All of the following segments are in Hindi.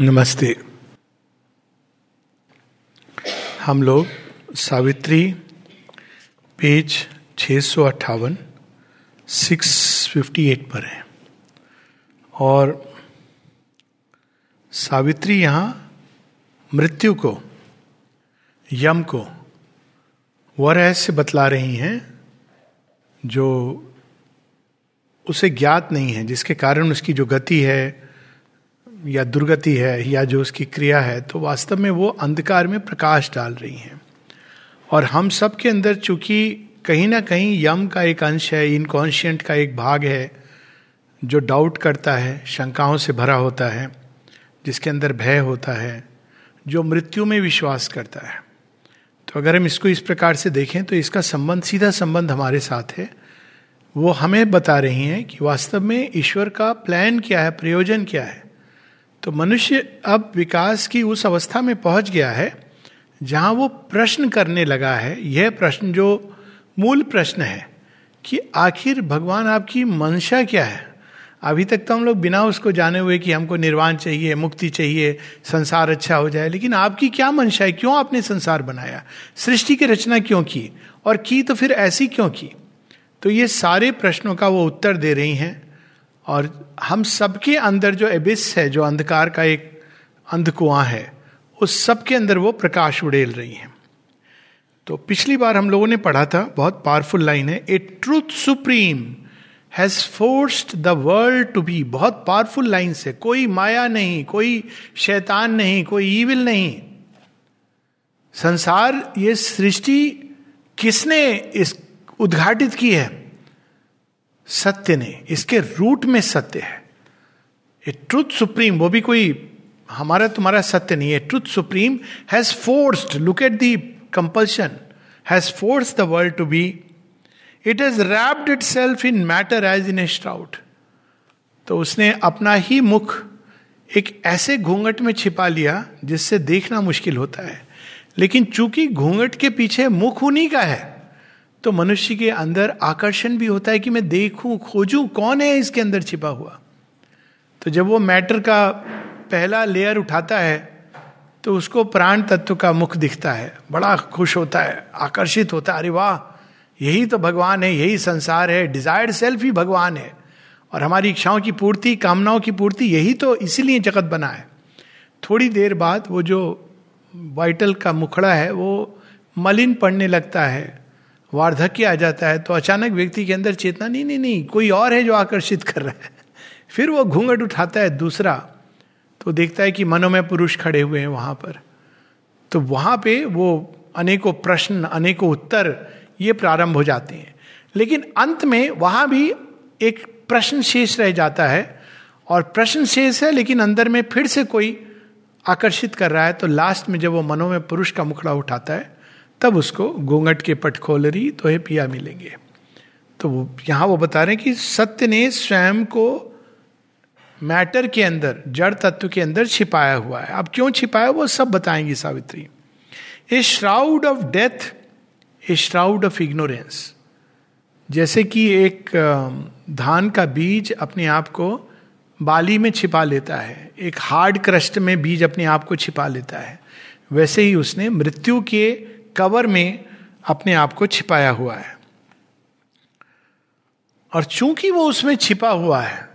नमस्ते। हम लोग सावित्री, पेज छः सौ अट्ठावन सिक्स फिफ्टी एट पर हैं। और सावित्री यहाँ मृत्यु को, यम को, वह रहस्य बतला रही हैं, जो उसे ज्ञात नहीं है, जिसके कारण उसकी जो गति है या दुर्गति है या जो उसकी क्रिया है तो वास्तव में वो अंधकार में प्रकाश डाल रही हैं। और हम सब के अंदर चूँकि कहीं ना कहीं यम का एक अंश है, इनकॉन्शियंट का एक भाग है, जो डाउट करता है, शंकाओं से भरा होता है, जिसके अंदर भय होता है, जो मृत्यु में विश्वास करता है। तो अगर हम इसको इस प्रकार से देखें तो इसका संबंध, सीधा संबंध हमारे साथ है। वो हमें बता रही हैं कि वास्तव में ईश्वर का प्लान क्या है, प्रयोजन क्या है। तो मनुष्य अब विकास की उस अवस्था में पहुँच गया है, जहाँ वो प्रश्न करने लगा है। यह प्रश्न जो मूल प्रश्न है कि आखिर भगवान आपकी मंशा क्या है? अभी तक तो हम लोग बिना उसको जाने हुए कि हमको निर्वाण चाहिए, मुक्ति चाहिए, संसार अच्छा हो जाए, लेकिन आपकी क्या मंशा है? क्यों आपने संसार बनाया? सृष्टि की रचना क्यों की? और की तो फिर ऐसी क्यों की? तो ये सारे प्रश्नों का वो उत्तर दे रही हैं। और हम सबके अंदर जो एबिस है, जो अंधकार का एक अंध कुआँ है, उस सब के अंदर वो प्रकाश उड़ेल रही है। तो पिछली बार हम लोगों ने पढ़ा था, बहुत पावरफुल लाइन है a truth supreme has forced the world to be बहुत पावरफुल लाइन से कोई माया नहीं, कोई शैतान नहीं, कोई ईविल नहीं। संसार, ये सृष्टि किसने इस उद्घाटित की है? सत्य ने इसके रूट में सत्य है। ए ट्रुथ सुप्रीम वो भी कोई, हमारा तुम्हारा सत्य नहीं है। Truth supreme has forced look at the compulsion has force the world to be it has wrapped itself in matter as in a shroud तो उसने अपना ही मुख एक ऐसे घूंघट में छिपा लिया, जिससे देखना मुश्किल होता है। लेकिन चूँकि घूंघट के पीछे मुख उन्हीं का है तो मनुष्य के अंदर आकर्षण भी होता है कि मैं देखूँ, खोजूं, कौन है इसके अंदर छिपा हुआ? तो जब वो मैटर का पहला लेयर उठाता है तो उसको प्राण तत्व का मुख दिखता है। बड़ा खुश होता है, आकर्षित होता है। अरे वाह, यही तो भगवान है, यही संसार है। डिजायर्ड सेल्फ ही भगवान है। और हमारी इच्छाओं की पूर्ति, कामनाओं की पूर्ति, यही तो इसीलिए जगत बना है। थोड़ी देर बाद वो जो वाइटल का मुखड़ा है, वो मलिन पड़ने लगता है। वार्धक्य आ जाता है तो अचानक व्यक्ति के अंदर चेतना, नहीं नहीं नहीं, कोई और है जो आकर्षित कर रहा है। फिर वो घूंघट उठाता है दूसरा तो देखता है कि मनोमय पुरुष खड़े हुए हैं वहाँ पर। तो वहाँ पे वो अनेकों प्रश्न, अनेकों उत्तर, ये प्रारंभ हो जाते हैं। लेकिन अंत में वहाँ भी एक प्रश्न शेष रह जाता है, और प्रश्न शेष है, लेकिन अंदर में फिर से कोई आकर्षित कर रहा है तो लास्ट में जब वो मनोमय पुरुष का मुखड़ा उठाता है तब उसको घूंघट के पट खोल रही तो है पिया मिलेंगे। तो वो यहाँ वो बता रहे हैं कि सत्य ने स्वयं को मैटर के अंदर, जड़ तत्व के अंदर छिपाया हुआ है। अब क्यों छिपाया? वो सब बताएँगी Savitri. A shroud of death a shroud of ignorance जैसे कि एक धान का बीज अपने आप को बाली में छिपा लेता है। एक हार्ड क्रस्ट में बीज अपने आप को छिपा लेता है। वैसे ही उसने मृत्यु के कवर में अपने आप को छिपाया हुआ है। और चूँकि वो उसमें छिपा हुआ है,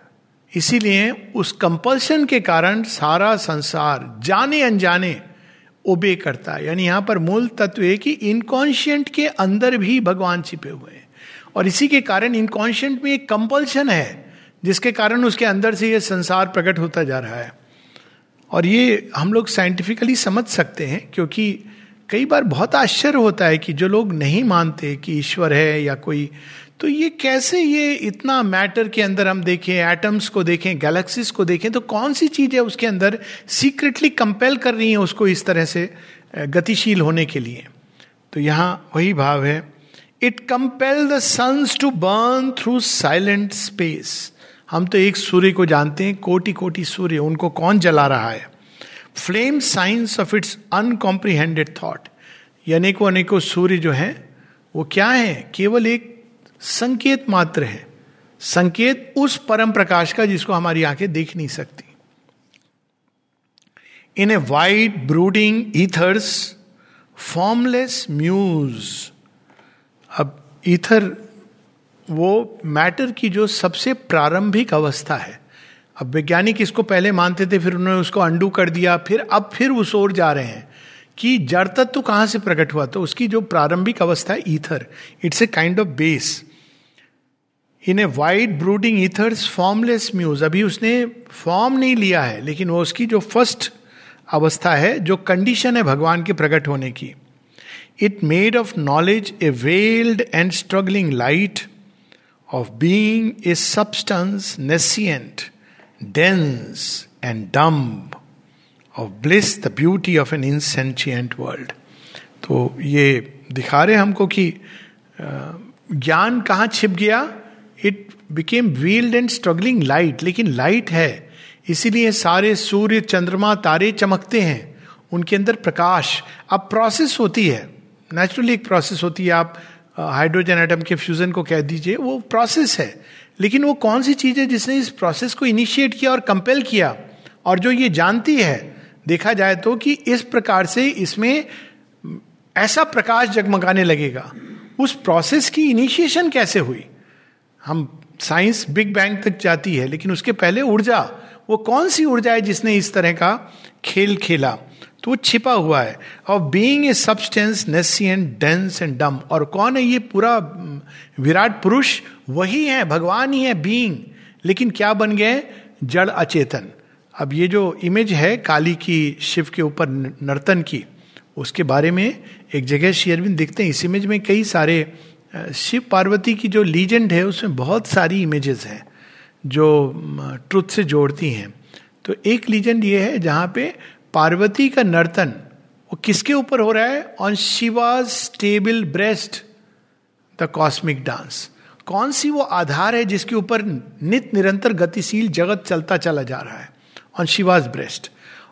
इसीलिए उस कंपल्शन के कारण सारा संसार जाने अनजाने ओबे करता है। यानी यहाँ पर मूल तत्व है कि इनकॉन्शियंट के अंदर भी भगवान छिपे हुए हैं। और इसी के कारण इनकॉन्शियंट में एक कंपल्शन है, जिसके कारण उसके अंदर से यह संसार प्रकट होता जा रहा है। और ये हम लोग साइंटिफिकली समझ सकते हैं, क्योंकि कई बार बहुत आश्चर्य होता है कि जो लोग नहीं मानते कि ईश्वर है या कोई तो ये कैसे ये इतना मैटर के अंदर हम देखें, एटम्स को देखें, गैलेक्सीज को देखें तो कौन सी चीज़ है उसके अंदर सीक्रेटली कंपेल कर रही है उसको इस तरह से गतिशील होने के लिए? तो यहाँ वही भाव है it compel the suns to burn through silent space हम तो एक सूर्य को जानते हैं कोटि कोटि सूर्य, उनको कौन जला रहा है? Flame science of its uncomprehended thought अनेकों अनेकों सूर्य जो है, वो क्या है? केवल एक संकेत मात्र है। संकेत उस परम प्रकाश का जिसको हमारी आँखें देख नहीं सकती। In a wide brooding ethers formless muse अब ईथर वो मैटर की जो सबसे प्रारंभिक अवस्था है अब वैज्ञानिक इसको पहले मानते थे, फिर उन्होंने उसको अंडू कर दिया, फिर अब फिर उस ओर जा रहे हैं कि जड़ तत्व तो कहाँ से प्रकट हुआ? तो उसकी जो प्रारंभिक अवस्था है, ether. It's a kind of base in a wide brooding ethers formless muse अभी उसने फॉर्म नहीं लिया है, लेकिन वो उसकी जो फ़र्स्ट अवस्था है, जो कंडीशन है भगवान के प्रकट होने की। It made of knowledge a veiled and struggling light of being a substance nescient dense and dumb of bliss the beauty of an insentient world तो ये दिखा रहे हमको कि ज्ञान कहाँ छिप गया? It became veiled and struggling light लेकिन लाइट है। इसीलिए सारे सूर्य, चंद्रमा, तारे चमकते हैं। उनके अंदर प्रकाश। अब प्रोसेस होती है। नेचुरली एक प्रोसेस होती है। आप हाइड्रोजन एटम के फ्यूजन को कह दीजिए, वो प्रोसेस है। लेकिन वो कौन सी चीज़ है जिसने इस प्रोसेस को इनिशिएट किया और कंपेल किया? और जो ये जानती है, देखा जाए तो कि इस प्रकार से इसमें ऐसा प्रकाश जगमगाने लगेगा। उस प्रोसेस की इनिशिएशन कैसे हुई? हम साइंस बिग बैंग तक जाती है, लेकिन उसके पहले ऊर्जा, वो कौन सी ऊर्जा है जिसने इस तरह का खेल खेला? तो वो छिपा हुआ है। और being a substance nescient dense and dumb और कौन है ये पूरा विराट पुरुष? वही है, भगवान ही है बीइंग लेकिन क्या बन गए? जड़ अचेतन। अब ये जो इमेज है, काली की, शिव के ऊपर नर्तन की, उसके बारे में एक जगह शेयरविंद दिखते हैं। इस इमेज में कई सारे शिव पार्वती की जो लीजेंड है, उसमें बहुत सारी इमेजेस हैं, जो ट्रुथ से जोड़ती हैं। तो एक लीजेंड ये है जहाँ पे पार्वती का नर्तन, वो किसके ऊपर हो रहा है? On Shiva's stable breast the cosmic dance कौन सी वो आधार है जिसके ऊपर नित निरंतर गतिशील जगत चलता चला जा रहा है? ऑन शिवाज ब्रेस्ट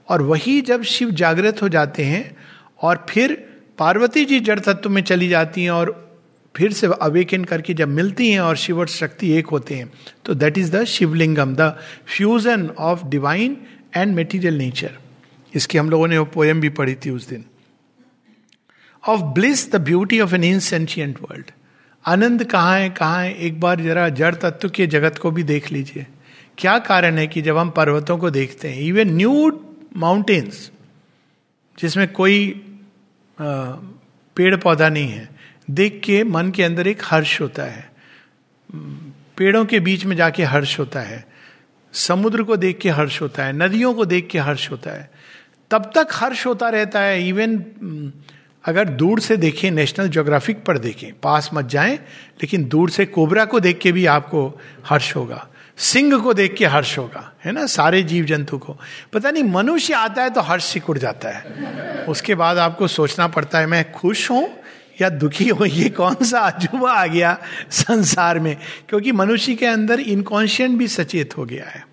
और वही जब शिव जागृत हो जाते हैं और फिर पार्वती जी जड़ तत्व में चली जाती हैं और फिर से अवेकन करके जब मिलती हैं और शिव और शक्ति एक होते हैं तो that is the Shivalingam the fusion of divine and material nature इसकी हम लोगों ने वो पोएम भी पढ़ी थी उस दिन. Of bliss the beauty of an insentient world आनंद कहाँ है कहाँ है? एक बार जरा जड़ तत्व के जगत को भी देख लीजिए. क्या कारण है कि जब हम पर्वतों को देखते हैं इवन न्यू माउंटेन्स जिसमें कोई पेड़ पौधा नहीं है, देख के मन के अंदर एक हर्ष होता है. पेड़ों के बीच में जाके हर्ष होता है. समुद्र को देख के हर्ष होता है. नदियों को देख के हर्ष होता है. तब तक हर्ष होता रहता है। इवन अगर दूर से देखें नेशनल ज्योग्राफिक पर देखें, पास मत जाएँ, लेकिन दूर से कोबरा को देख के भी आपको हर्ष होगा। सिंह को देख के हर्ष होगा, है ना? सारे जीव जंतु को। पता नहीं, मनुष्य आता है तो हर्ष सिकुड़ जाता है। उसके बाद आपको सोचना पड़ता है, मैं खुश हूँ या दुखी हूँ? ये कौन सा अजूबा आ गया संसार में? क्योंकि मनुष्य के अंदर इनकॉन्शियंट भी सचेत हो गया है।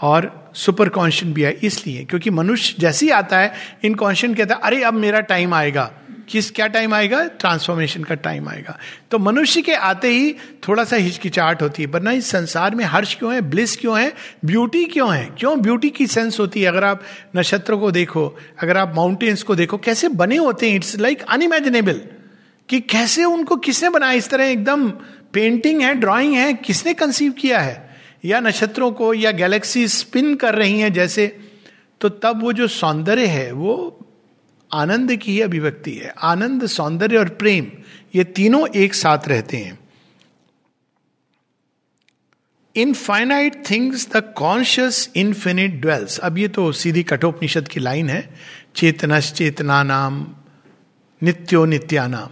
और सुपर कॉन्शियंट भी है, इसलिए, क्योंकि मनुष्य जैसे ही आता है इनकॉन्शियंट कहता है, अरे, अब मेरा टाइम आएगा। किस, क्या टाइम आएगा? ट्रांसफॉर्मेशन का टाइम आएगा। तो मनुष्य के आते ही थोड़ा सा हिचकिचाहट होती है, वरना इस संसार में हर्ष क्यों है, ब्लिस क्यों है ब्यूटी क्यों है? क्यों ब्यूटी की सेंस होती है? अगर आप नक्षत्रों को देखो, अगर आप माउंटेन्स को देखो, कैसे बने होते हैं? इट्स लाइक अनइमेजिनेबल कि कैसे उनको, किसने बनाया? इस तरह एकदम पेंटिंग है ड्राइंग है, किसने कंसीव किया है? या नक्षत्रों को या गैलेक्सी स्पिन कर रही हैं जैसे तो तब वो जो सौंदर्य है, वो आनंद की ही अभिव्यक्ति है। आनंद, सौंदर्य और प्रेम, ये तीनों एक साथ रहते हैं। In finite things the conscious infinite dwells अब ये तो सीधी कठोपनिषद की लाइन है चेतनश चेतना नाम, नित्यो नित्यानाम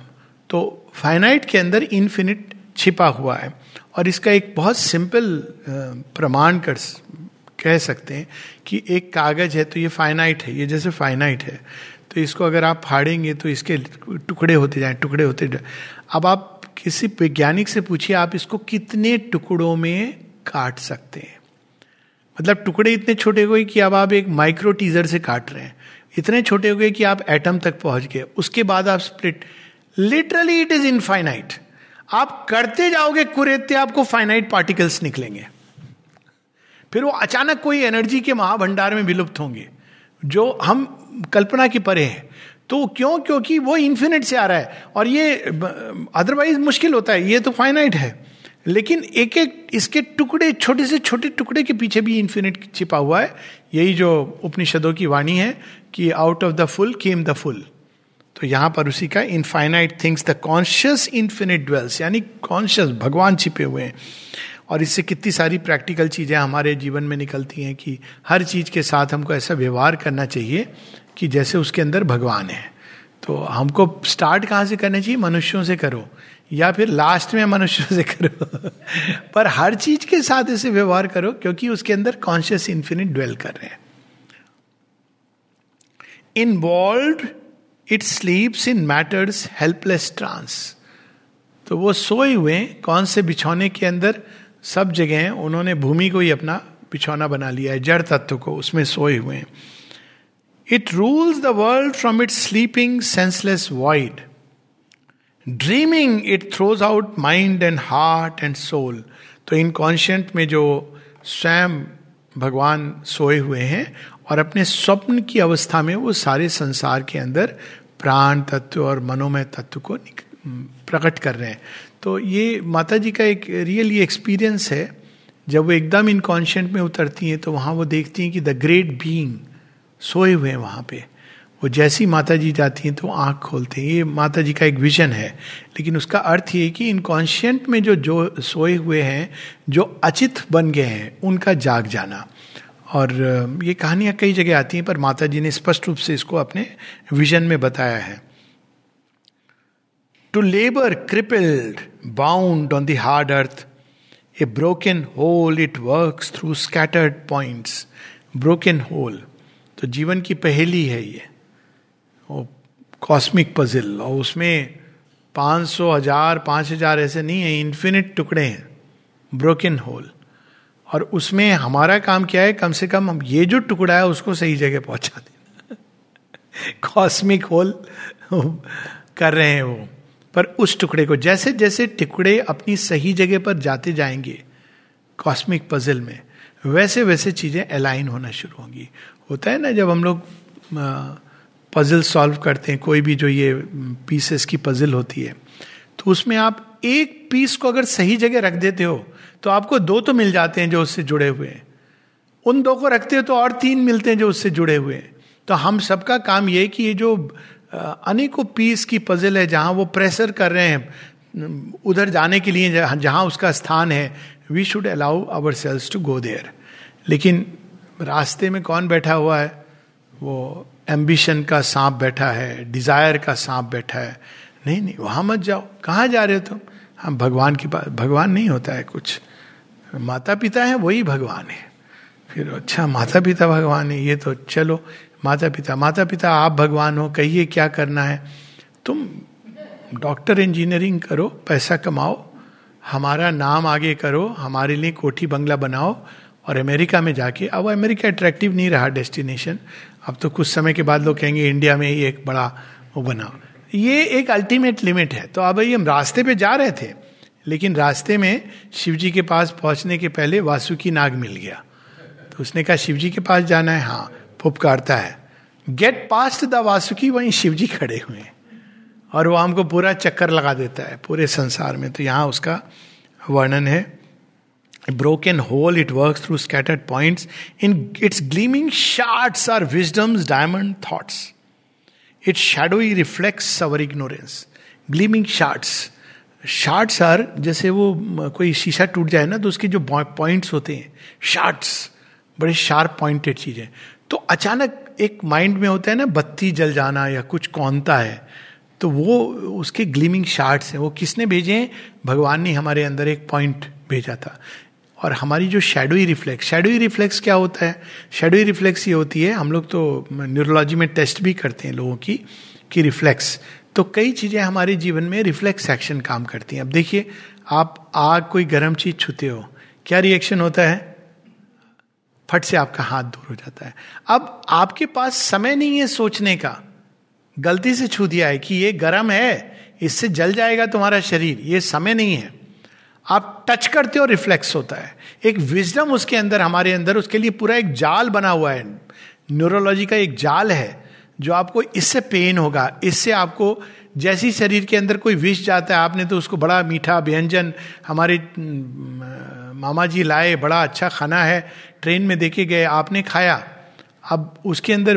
तो फाइनाइट के अंदर इन्फिनिट छिपा हुआ है। और इसका एक बहुत सिंपल प्रमाण कर कह सकते हैं कि एक कागज़ है तो ये फाइनाइट है, ये जैसे फाइनाइट है। तो इसको अगर आप फाड़ेंगे तो इसके टुकड़े होते जाए, टुकड़े होते जाए अब आप किसी वैज्ञानिक से पूछिए, आप इसको कितने टुकड़ों में काट सकते हैं? मतलब टुकड़े इतने छोटे गए कि अब आप एक माइक्रो टीजर से काट रहे हैं। इतने छोटे हो गए कि आप एटम तक पहुँच गए। उसके बाद आप split literally it is infinite आप करते जाओगे कुरेते आपको फाइनाइट पार्टिकल्स निकलेंगे। फिर वो अचानक कोई एनर्जी के महाभंडार में विलुप्त होंगे, जो हम कल्पना की परे हैं। तो क्यों? क्योंकि वो इन्फिनिट से आ रहा है। और ये अदरवाइज़ मुश्किल होता है। ये तो फाइनाइट है। लेकिन एक एक, इसके टुकड़े, छोटे से छोटे टुकड़े के पीछे भी इन्फिनिट छिपा हुआ है। यही जो उपनिषदों की वाणी है कि out of the full came the full तो यहाँ पर उसी का infinite things the conscious infinite dwells यानी कॉन्शियस भगवान छिपे हुए हैं। और इससे कितनी सारी प्रैक्टिकल चीज़ें हमारे जीवन में निकलती हैं कि हर चीज़ के साथ हमको ऐसा व्यवहार करना चाहिए कि जैसे उसके अंदर भगवान है। तो हमको स्टार्ट कहाँ से करना चाहिए? मनुष्यों से करो। या फिर लास्ट में मनुष्यों से करो। पर हर चीज़ के साथ इसे व्यवहार करो क्योंकि उसके अंदर कॉन्शियस इन्फिनिट ड्वेल कर रहे हैं। Involve it sleeps in matters helpless trance तो वो सोए हुए कौन से बिछौने के अंदर? सब जगह उन्होंने भूमि को ही अपना बिछौना बना लिया है, जड़ तत्व को, उसमें सोए हुए हैं। It rules the world from it sleeping senseless wide dreaming it throws out mind and heart and soul तो इनकॉन्शियंट में जो स्वयं भगवान सोए हुए हैं और अपने स्वप्न की अवस्था में वो सारे संसार के अंदर प्राण तत्व और मनोमय तत्व को प्रकट कर रहे हैं। तो ये माता जी का एक रियली एक्सपीरियंस है। जब वो एकदम इनकॉन्शियंट में उतरती हैं तो वहाँ वो देखती हैं कि द ग्रेट बीइंग सोए हुए हैं वहाँ पे। वो जैसी माता जी जाती हैं तो आँख खोलते हैं। ये माता जी का एक विजन है। लेकिन उसका अर्थ ये कि इनकॉन्शियंट में जो जो सोए हुए हैं, जो अचित बन गए हैं, उनका जाग जाना। और ये कहानियाँ कई जगह आती हैं, पर माता जी ने स्पष्ट रूप से इसको अपने विजन में बताया है। To labour crippled bound on the hard earth a broken whole it work through scattered points broken whole तो जीवन की पहेली है ये। वो कॉस्मिक पजिल और उसमें पाँच सौ हज़ार, पाँच हज़ार ऐसे नहीं है इन्फिनिट टुकड़े हैं। ब्रोकन होल और उसमें हमारा काम क्या है? कम से कम हम ये जो टुकड़ा है, उसको सही जगह पहुँचा देना कॉस्मिक होल कर रहे हैं वो। पर उस टुकड़े को, जैसे जैसे टुकड़े अपनी सही जगह पर जाते जाएँगे कॉस्मिक पजल में, वैसे वैसे चीज़ें अलाइन होना शुरू होंगी। होता है ना, जब हम लोग पजल सॉल्व करते हैं, कोई भी जो ये पीसेस की पजल होती है तो उसमें आप एक पीस को अगर सही जगह रख देते हो तो आपको दो तो मिल जाते हैं जो उससे जुड़े हुए हैं। उन दो को रखते हो तो और तीन मिलते हैं जो उससे जुड़े हुए हैं। तो हम सबका काम ये कि ये जो अनेकों पीस की पजल है, जहाँ वो प्रेशर कर रहे हैं उधर जाने के लिए, जहाँ उसका स्थान है we should allow our cells to go there लेकिन रास्ते में कौन बैठा हुआ है? वो एम्बिशन का सांप बैठा है डिज़ायर का सांप बैठा है। नहीं नहीं, वहाँ मत जाओ। कहाँ जा रहे हो तुम? हम भगवान के पास भगवान नहीं होता है कुछ। माता पिता है, वही भगवान है। फिर अच्छा माता पिता भगवान है, ये तो चलो माता पिता माता पिता आप भगवान हो, कहिए क्या करना है? तुम डॉक्टर इंजीनियरिंग करो, पैसा कमाओ, हमारा नाम आगे करो, हमारे लिए कोठी बंगला बनाओ, और अमेरिका में जाके, अब अमेरिका अट्रैक्टिव नहीं रहा डेस्टिनेशन अब तो कुछ समय के बाद लोग कहेंगे, इंडिया में ही एक बड़ा वो बना ये एक अल्टीमेट लिमिट है। तो अब ये हम रास्ते पे जा रहे थे लेकिन रास्ते में शिव जी के पास पहुँचने के पहले वासुकी नाग मिल गया। तो उसने कहा, शिवजी के पास जाना है। हाँ फुपकारता है। गेट पास्ट द वासुकी वहीं शिवजी खड़े हुए और वो हमको पूरा चक्कर लगा देता है, पूरे संसार में। तो यहाँ उसका वर्णन है। Broken whole it work through scattered points in its gleaming shards are wisdom's diamond thoughts it shadowy reflex our ignorance gleaming shards shards are जैसे वो कोई शीशा टूट जाए ना तो उसके जो पॉइंट्स होते हैं शार्ट्स बड़े शार्प पॉइंटेड चीज़ें। तो अचानक एक माइंड में होता है ना, बत्ती जल जाना या कुछ कौनता है तो वो, उसके ग्लीमिंग शार्ट्स हैं। वो किसने भेजे हैं? भगवान ने हमारे अंदर एक पॉइंट भेजा था। और हमारी जो शेडोई रिफ्लेक्स शेडोई रिफ्लेक्स क्या होता है? शेडोई रिफ्लेक्स ये होती है, हम लोग तो न्यूरोलॉजी में टेस्ट भी करते हैं लोगों की, कि रिफ्लेक्स तो कई चीज़ें हमारे जीवन में रिफ्लेक्स एक्शन काम करती हैं। अब देखिए, आप आग कोई गर्म चीज़ छूते हो, क्या रिएक्शन होता है? फट से आपका हाथ दूर हो जाता है। अब आपके पास समय नहीं है सोचने का। गलती से छू दिया है कि ये गर्म है, इससे जल जाएगा तुम्हारा शरीर, ये समय नहीं है। आप टच करते हो रिफ्लेक्स होता है। एक विजडम उसके अंदर, हमारे अंदर, उसके लिए पूरा एक जाल बना हुआ है। न्यूरोलॉजी का एक जाल है। जो आपको इससे पेन होगा, इससे आपको जैसी शरीर के अंदर कोई विष जाता है, आपने तो उसको बड़ा मीठा व्यंजन हमारे मामा जी लाए, बड़ा अच्छा खाना है ट्रेन में देखे गए, आपने खाया। अब उसके अंदर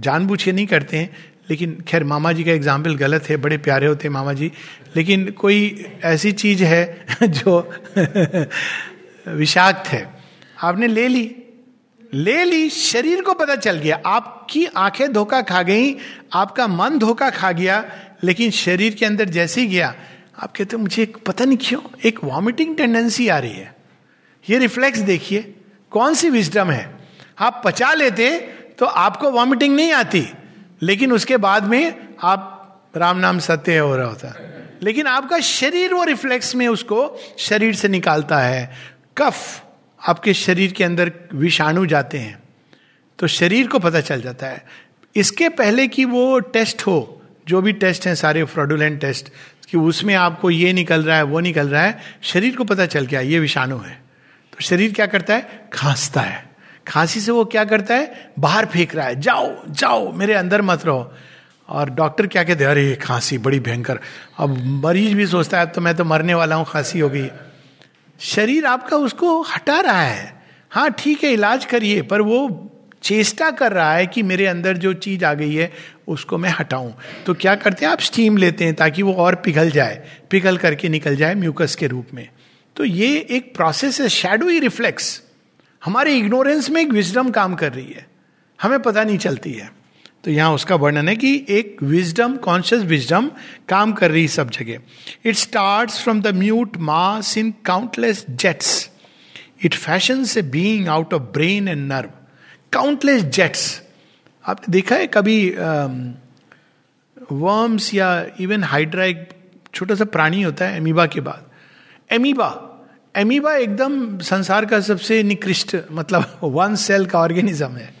जानबूझ नहीं करते हैं, लेकिन खैर मामा जी का एग्ज़ाम्पल गलत है, बड़े प्यारे होते हैं मामा जी। लेकिन कोई ऐसी चीज़ है जो विषाक्त है। आपने ले ली ले ली, शरीर को पता चल गया, आपकी आँखें धोखा खा गई, आपका मन धोखा खा गया, लेकिन शरीर के अंदर जैसे ही गया, आप कहते मुझे पता नहीं क्यों, एक वॉमिटिंग टेंडेंसी आ रही है। ये रिफ्लेक्स देखिए, कौन सी विजडम है? आप पचा लेते तो आपको वॉमिटिंग नहीं आती, लेकिन उसके बाद में आप राम नाम सत्य हो रहा होता। लेकिन आपका शरीर वो रिफ्लेक्स में उसको शरीर से निकालता है, कफ। आपके शरीर के अंदर विषाणु जाते हैं तो शरीर को पता चल जाता है। इसके पहले कि वो टेस्ट हो, जो भी टेस्ट हैं, सारे फ्रॉडुलेंट टेस्ट, कि उसमें आपको ये निकल रहा है, वो निकल रहा है, शरीर को पता चल गया, ये विषाणु है। तो शरीर क्या करता है? खांसता है। खांसी से वो क्या करता है? बाहर फेंक रहा है, जाओ जाओ, मेरे अंदर मत रहो। और डॉक्टर क्या कहते हैं? अरे खांसी बड़ी भयंकर। अब मरीज़ भी सोचता है, अब तो मैं तो मरने वाला हूँ, खांसी हो गई शरीर आपका उसको हटा रहा है। हाँ ठीक है, इलाज करिए, पर वो चेष्टा कर रहा है कि मेरे अंदर जो चीज़ आ गई है, उसको मैं हटाऊं। तो क्या करते हैं, आप स्टीम लेते हैं ताकि वो और पिघल जाए, पिघल करके निकल जाए म्यूकस के रूप में। तो ये एक प्रोसेस है शेडो रिफ्लेक्स हमारे इग्नोरेंस में एक विजडम काम कर रही है। हमें पता नहीं चलती है। तो यहाँ उसका वर्णन है कि एक विजडम कॉन्शियस विजडम काम कर रही सब जगह। It start from the mute mass in countless jets it fashion a being out of brain and nerve countless jets आपने देखा है कभी वर्म्स या इवन हाइड्रा एक छोटा सा प्राणी होता है एमीबा के बाद। एमीबा एमीबा एकदम संसार का सबसे निकृष्ट मतलब वन सेल का ऑर्गेनिज्म है।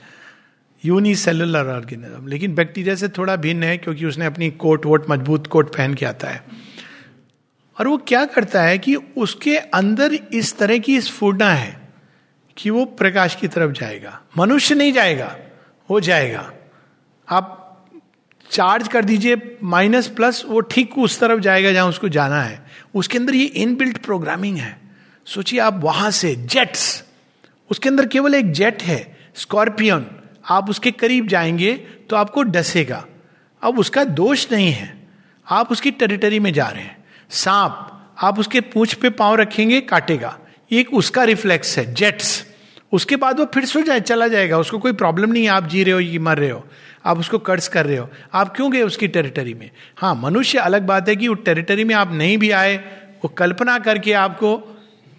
यूनिसेलुलर ऑर्गेनिज्म लेकिन बैक्टीरिया से थोड़ा भिन्न है क्योंकि उसने अपनी कोट वोट, मज़बूत कोट पहन के आता है। और वो क्या करता है कि उसके अंदर इस तरह की स्फूर्णा है कि वो प्रकाश की तरफ़ जाएगा। मनुष्य नहीं जाएगा हो जाएगा। आप चार्ज कर दीजिए माइनस प्लस वो ठीक उस तरफ़ जाएगा जहाँ उसको जाना है। उसके अंदर ये इनबिल्ट प्रोग्रामिंग है। सोचिए आप वहाँ से जेट्स उसके अंदर केवल एक जेट है स्कॉर्पियन आप उसके करीब जाएँगे तो आपको डसेगा। अब उसका दोष नहीं है। आप उसकी टेरिटरी में जा रहे हैं। सांप, आप उसके पूछ पे पाँव रखेंगे, काटेगा। एक उसका रिफ्लेक्स है जेट्स उसके बाद वो फिर सो जाए, चला जाएगा। उसको कोई प्रॉब्लम नहीं है, आप जी रहे हो, ये मर रहे हो। आप उसको कर्ज कर रहे हो। आप क्यों गए उसकी टेरिटरी में? हाँ मनुष्य अलग बात है कि वो टेरिटरी में आप नहीं भी आए, वो कल्पना करके आपको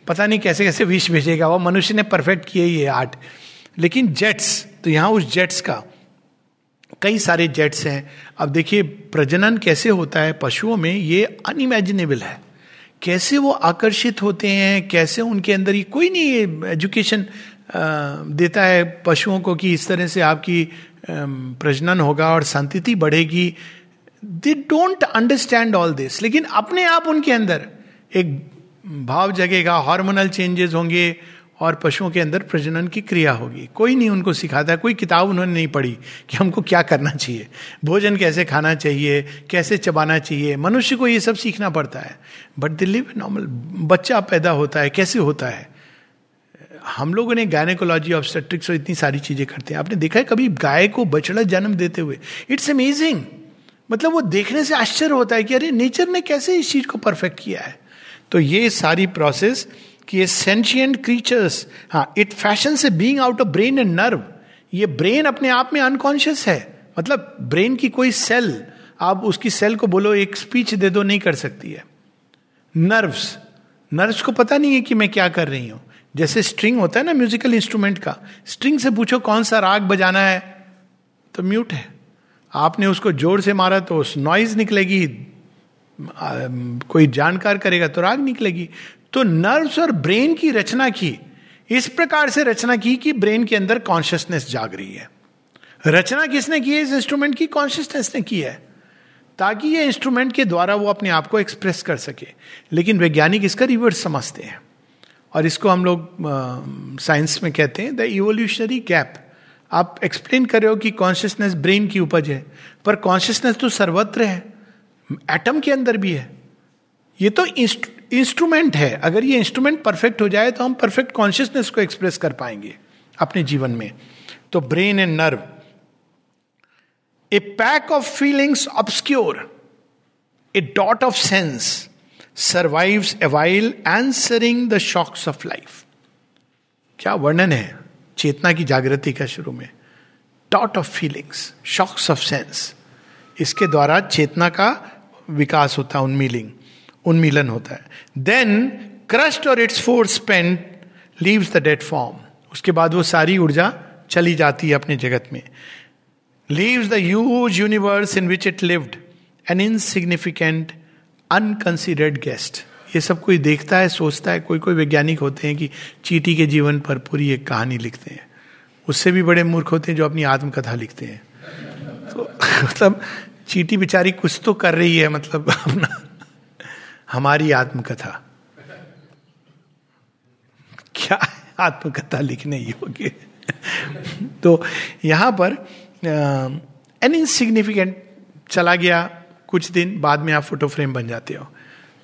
पता नहीं कैसे कैसे विष भेजेगा। वो मनुष्य ने परफेक्ट किया है आर्ट। लेकिन जेट्स तो यहाँ उस जेट्स का, कई सारे जेट्स हैं। अब देखिए, प्रजनन कैसे होता है? पशुओं में ये अनइमेजिनेबल है। कैसे वो आकर्षित होते हैं? कैसे उनके अंदर ही कोई नहीं एजुकेशन देता है पशुओं को कि इस तरह से आपकी प्रजनन होगा और संतति बढ़ेगी। They don't understand all this लेकिन अपने आप उनके अंदर एक भाव जगेगा हार्मोनल चेंजेस होंगे और पशुओं के अंदर प्रजनन की क्रिया होगी। कोई नहीं उनको सिखाता कोई किताब उन्होंने नहीं पढ़ी कि हमको क्या करना चाहिए। भोजन कैसे खाना चाहिए, कैसे चबाना चाहिए। मनुष्य को ये सब सीखना पड़ता है। बट दिल्ली में नॉर्मल बच्चा पैदा होता है, कैसे होता है? हम लोगों ने गायनेकोलॉजी ऑब्स्टेट्रिक्स और इतनी सारी चीज़ें करते हैं। आपने देखा है कभी गाय को बछड़ा जन्म देते हुए? इट्स अमेजिंग मतलब वो देखने से आश्चर्य होता है कि अरे नेचर ने कैसे इस चीज़ को परफेक्ट किया है? तो ये सारी प्रोसेस कि ये सेंशियंट क्रीचर्स हाँ इट फ़ैशन से being out of brain and nerve ये ब्रेन अपने आप में अनकॉन्शियस है। मतलब ब्रेन की कोई सेल आप उसकी सेल को बोलो, एक स्पीच दे दो, नहीं कर सकती है। नर्व्स नर्व्स को पता नहीं है कि मैं क्या कर रही हूँ। जैसे स्ट्रिंग होता है ना म्यूजिकल इंस्ट्रूमेंट का स्ट्रिंग से पूछो कौन सा राग बजाना है तो म्यूट है। आपने उसको ज़ोर से मारा तो नॉइज़ निकलेगी कोई जानकार करेगा तो राग निकलेगी। तो नर्व्स और ब्रेन की रचना की, इस प्रकार से रचना की कि ब्रेन के अंदर कॉन्शियसनेस जाग रही है। रचना किसने की है? इस इंस्ट्रूमेंट की कॉन्शियसनेस ने की है। ताकि ये इंस्ट्रूमेंट के द्वारा वो अपने आप को एक्सप्रेस कर सके। लेकिन वैज्ञानिक इसका रिवर्स समझते हैं। और इसको हम लोग साइंस में कहते हैं द इवोल्यूशनरी गैप आप एक्सप्लेन कर रहे हो कि कॉन्शियसनेस ब्रेन की उपज है, पर कॉन्शियसनेस तो सर्वत्र है एटम के अंदर भी है। ये तो इंस्ट्रूमेंट है। अगर ये इंस्ट्रूमेंट परफेक्ट हो जाए तो हम परफेक्ट कॉन्शियसनेस को एक्सप्रेस कर पाएँगे अपने जीवन में। तो brain and nerve. A pack of feelings obscure. A dot of sense survives a answering the shocks of life. क्या वर्णन है? चेतना की जागृति का शुरू में। Dot of feelings, shocks of sense. इसके द्वारा चेतना का विकास होता है, उन्मीलिंग। उन्मीलन होता है। देन क्रस्ट और its force spent leaves the dead form उसके बाद वो सारी ऊर्जा चली जाती है अपने जगत में। Leaves the huge universe in which it lived an insignificant unconsidered guest ये सब कोई देखता है, सोचता है कोई कोई वैज्ञानिक होते हैं कि चीटी के जीवन पर पूरी एक कहानी लिखते हैं। उससे भी बड़े मूर्ख होते हैं जो अपनी आत्मकथा लिखते हैं। तो मतलब चीटी बेचारी कुछ तो कर रही है मतलब अपना हमारी आत्मकथा। क्या आत्मकथा लिखने योग्य? तो यहाँ पर एन इनसिग्निफिकेंट चला गया कुछ दिन, बाद में आप फ़ोटो फ्रेम बन जाते हो।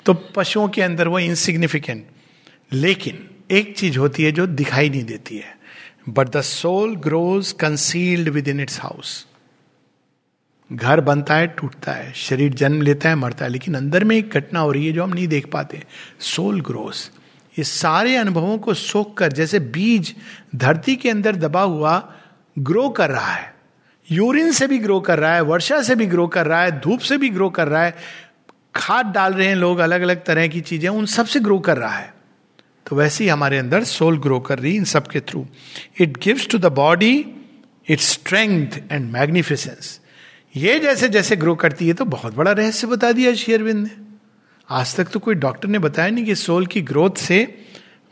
तो पशुओं के अंदर वो इनसिग्निफिकेंट लेकिन एक चीज़ होती है जो दिखाई नहीं देती है। But the soul grows concealed within its house घर बनता है, टूटता है, शरीर जन्म लेता है, मरता है, लेकिन अंदर में एक घटना हो रही है जो हम नहीं देख पाते। Soul grows. ये सारे अनुभवों को सोख कर जैसे बीज धरती के अंदर दबा हुआ ग्रो कर रहा है। यूरिन से भी ग्रो कर रहा है, वर्षा से भी ग्रो कर रहा है, धूप से भी ग्रो कर रहा है। खाद डाल रहे हैं लोग अलग अलग तरह की चीज़ें, उन सबसे ग्रो कर रहा है। तो वैसे ही हमारे अंदर सोल ग्रो कर रही इन सब के through. It gives to the body its strength and magnificence ये जैसे जैसे ग्रो करती है तो बहुत बड़ा रहस्य बता दिया शेयरविंद ने। आज तक तो कोई डॉक्टर ने बताया नहीं कि सोल की ग्रोथ से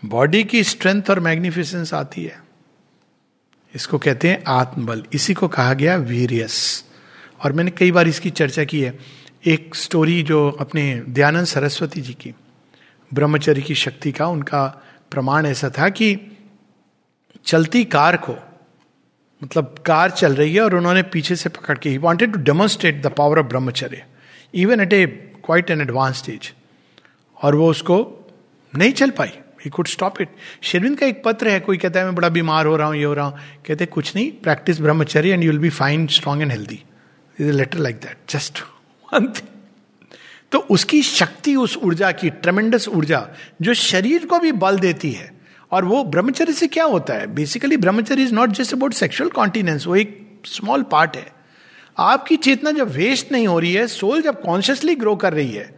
बॉडी की स्ट्रेंथ और मैग्निफिसेंस आती है। इसको कहते हैं आत्मबल। इसी को कहा गया वीरियस। और मैंने कई बार इसकी चर्चा की है। एक स्टोरी जो अपने दयानंद सरस्वती जी की, ब्रह्मचर्य की शक्ति का उनका प्रमाण ऐसा था कि चलती कार को मतलब कार चल रही है और उन्होंने पीछे से पकड़ के he wanted to demonstrate the power of brahmacharya even at a quite an advance stage और वो उसको नहीं चल पाई। ही कुड स्टॉप इट शेरविंद का एक पत्र है, कोई कहता है, मैं बड़ा बीमार हो रहा हूँ, ये हो रहा हूँ। कहते कुछ नहीं practice brahmacharya and you will be fine strong and healthy is a letter like that just one thing तो उसकी शक्ति, उस ऊर्जा की ट्रमेंडस ऊर्जा, जो शरीर को भी बल देती है और वो ब्रह्मचर्य से क्या होता है? Basically brahmacharya is not just about sexual continence वो एक स्मॉल पार्ट है। आपकी चेतना जब वेस्ट नहीं हो रही है सोल जब कॉन्शियसली ग्रो कर रही है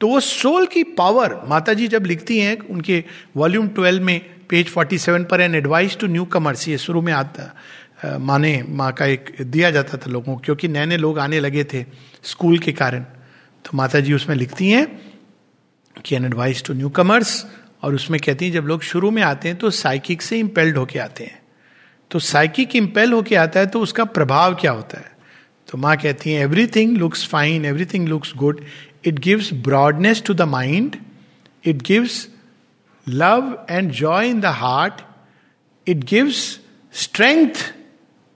तो वो सोल की पावर माता जी जब लिखती हैं, उनके वॉल्यूम ट्वेल्व में पेज फोर्टी सेवन पर an advice to newcomers ये शुरू में आता माने माँ का एक दिया जाता था लोगों को, क्योंकि नए नए लोग आने लगे थे स्कूल के कारण। तो माता जी उसमें लिखती हैं कि an advice to newcomers और उसमें कहती हैं, जब लोग शुरू में आते हैं तो साइकिक से इम्पेल्ड होके आते हैं। तो साइकिक इम्पेल होके आता है तो उसका प्रभाव क्या होता है? तो माँ कहती है everything looks fine everything looks good it gives broadness to the mind it gives love and joy in the heart it gives strength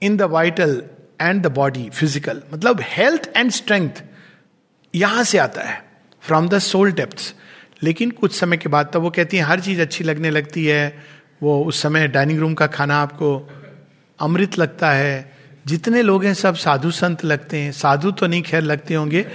in the vital and the body physical मतलब हेल्थ एंड स्ट्रेंथ यहाँ से आता है फ्रॉम द सोल डेप्थ लेकिन कुछ समय के बाद तब वो कहती हैं, हर चीज़ अच्छी लगने लगती है। वो उस समय डाइनिंग रूम का खाना आपको अमृत लगता है। जितने लोग हैं, सब साधु संत लगते हैं। साधु तो नहीं, खैर, लगते होंगे।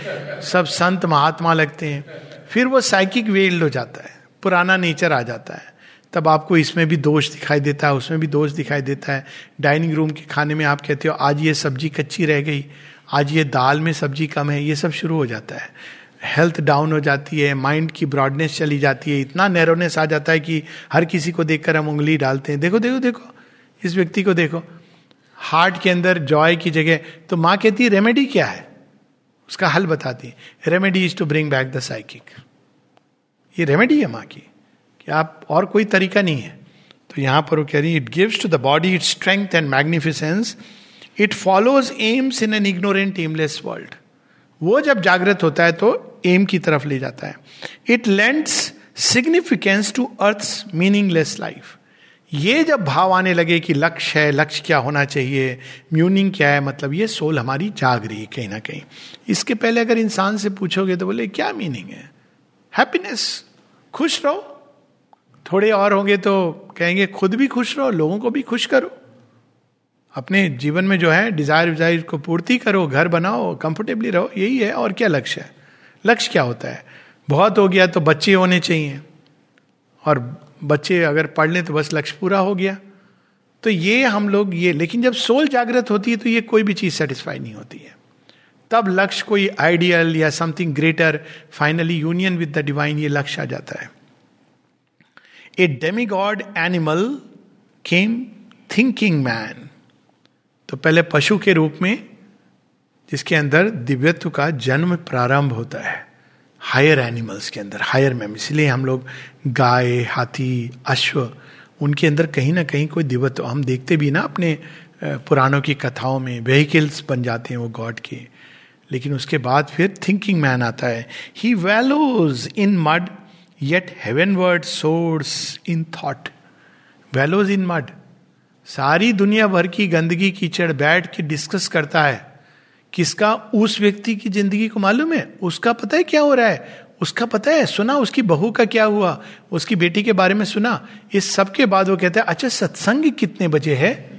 सब संत महात्मा लगते हैं। फिर वो साइकिक वेल्ड हो जाता है। पुराना नेचर आ जाता है। तब आपको इसमें भी दोष दिखाई देता है, उसमें भी दोष दिखाई देता है। डाइनिंग रूम के खाने में आप कहते हो, आज ये सब्ज़ी कच्ची रह गई। आज ये दाल में सब्ज़ी कम है। ये सब शुरू हो जाता है। हेल्थ डाउन हो जाती है माइंड की ब्रॉडनेस चली जाती है, इतना नैरोनेस आ जाता है कि हर किसी को देखकर हम उंगली डालते हैं। देखो देखो देखो, इस व्यक्ति को देखो। हार्ट के अंदर जॉय की जगह तो माँ कहती है रेमेडी क्या है? उसका हल बताती है। Remedy is to bring back the psychic ये रेमेडी है माँ की, कि आप और कोई तरीका नहीं है। तो यहाँ पर वो कह रही it gives to the body it strength and magnificence it follows aims in an ignorant aimless world वो जब जागृत होता है तो एम की तरफ़ ले जाता है। It lends significance to earth meaningless life ये जब भाव आने लगे कि लक्ष्य है, लक्ष्य क्या होना चाहिए म्यूनिंग क्या है मतलब ये सोल हमारी जाग रही है कहीं ना कहीं। इसके पहले अगर इंसान से पूछोगे तो बोले, क्या मीनिंग है? हैप्पीनेस खुश रहो। थोड़े और होंगे तो कहेंगे, खुद भी खुश रहो, लोगों को भी खुश करो। अपने जीवन में जो है डिज़ायर विजायर को पूर्ति करो, घर बनाओ कंफर्टेबली रहो, यही है, और क्या लक्ष्य है? लक्ष्य क्या होता है? बहुत हो गया तो बच्चे होने चाहिए। और बच्चे अगर पढ़ लें तो बस लक्ष्य पूरा हो गया। तो ये हम लोग, ये, लेकिन जब सोल जागृत होती है तो ये कोई भी चीज़ सेटिस्फाई नहीं होती है। तब लक्ष्य कोई आइडियल या something greater finally union with the divine ये लक्ष्य आ जाता है। A demigod animal came thinking man तो पहले पशु के रूप में, जिसके अंदर दिव्यत्व का जन्म प्रारंभ होता है हायर एनिमल्स के अंदर हायर मैम इसलिए हम लोग गाय, हाथी, अश्व, उनके अंदर कहीं ना कहीं कोई दिव्यत्व। हम देखते भी ना अपने पुराणों की कथाओं में व्हीकल्स बन जाते हैं वो गॉड के। लेकिन उसके बाद फिर थिंकिंग मैन आता है। He wallows in mud yet heavenward soars in thought wallows in mud सारी दुनिया भर की गंदगी, कीचड़, बैठ के डिस्कस करता है। किसका? उस व्यक्ति की ज़िंदगी को मालूम है? उसका पता है क्या हो रहा है? उसका पता है, सुना, उसकी बहू का क्या हुआ? उसकी बेटी के बारे में सुना। इस सब के बाद वो कहते हैं अच्छा सत्संग कितने बजे है?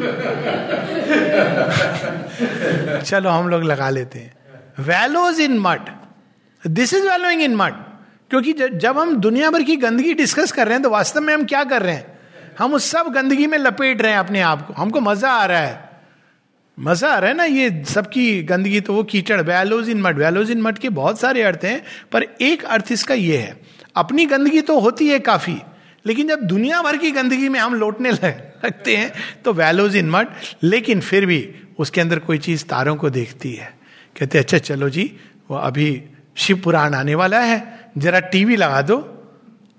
चलो, हम लोग लगा लेते हैं। Wallows in mud this is wallowing in mud क्योंकि जब हम दुनिया भर की गंदगी डिस्कस कर रहे हैं तो वास्तव में हम क्या कर रहे हैं? हम उस सब गंदगी में लपेट रहे हैं अपने आप को। हमको मज़ा आ रहा है। मज़ा आ रहा है ना ये सबकी गंदगी तो वो कीचड़ वैलोज इन मठ। वैलोज इन मठ के बहुत सारे अर्थ हैं, पर एक अर्थ इसका ये है, अपनी गंदगी तो होती है काफ़ी, लेकिन जब दुनिया भर की गंदगी में हम लौटने लगते हैं तो वैलोज इन मठ, लेकिन फिर भी उसके अंदर कोई चीज़ तारों को देखती है। कहते अच्छा चलो जी, वो अभी शिव पुराण आने वाला है, जरा टीवी लगा दो।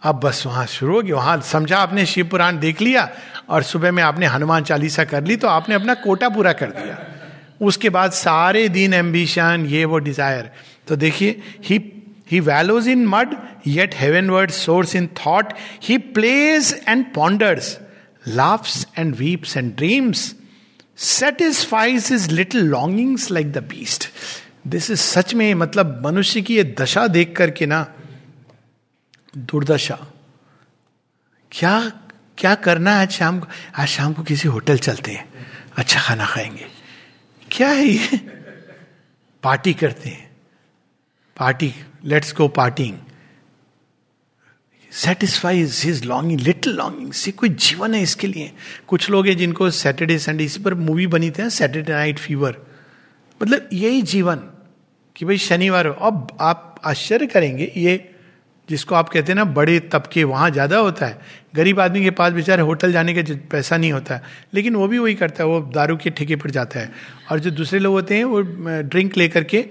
अब बस वहाँ शुरू हो गया वहाँ समझा आपने शिव पुराण देख लिया और सुबह में आपने हनुमान चालीसा कर ली तो आपने अपना कोटा पूरा कर दिया। उसके बाद सारे दिन एम्बिशन ये वो डिज़ायर तो देखिए he he wallows in mud yet heavenward soars in thought he plays and ponders laughs and weeps and dreams satisfies his little longings like the beast this is सच में मतलब मनुष्य की ये दशा देख करके ना दुर्दशा। क्या क्या करना है आज शाम को? आज शाम को किसी होटल चलते हैं। अच्छा खाना खाएँगे। क्या है ये? पार्टी करते हैं। Party, let's go partying. Satisfies his longing little longing से कोई जीवन है इसके लिए। कुछ लोग हैं जिनको सैटरडे संडे इस पर मूवी बनी थी सैटरडे नाइट फीवर मतलब यही जीवन कि भाई शनिवार, अब आप आश्चर्य करेंगे, ये जिसको आप कहते हैं ना, बड़े तबके, वहाँ ज़्यादा होता है। गरीब आदमी के पास बेचारे होटल जाने का पैसा नहीं होता है। लेकिन वो भी वही करता है, वो दारू के ठेके पर जाता है। और जो दूसरे लोग होते हैं, वो ड्रिंक ले करके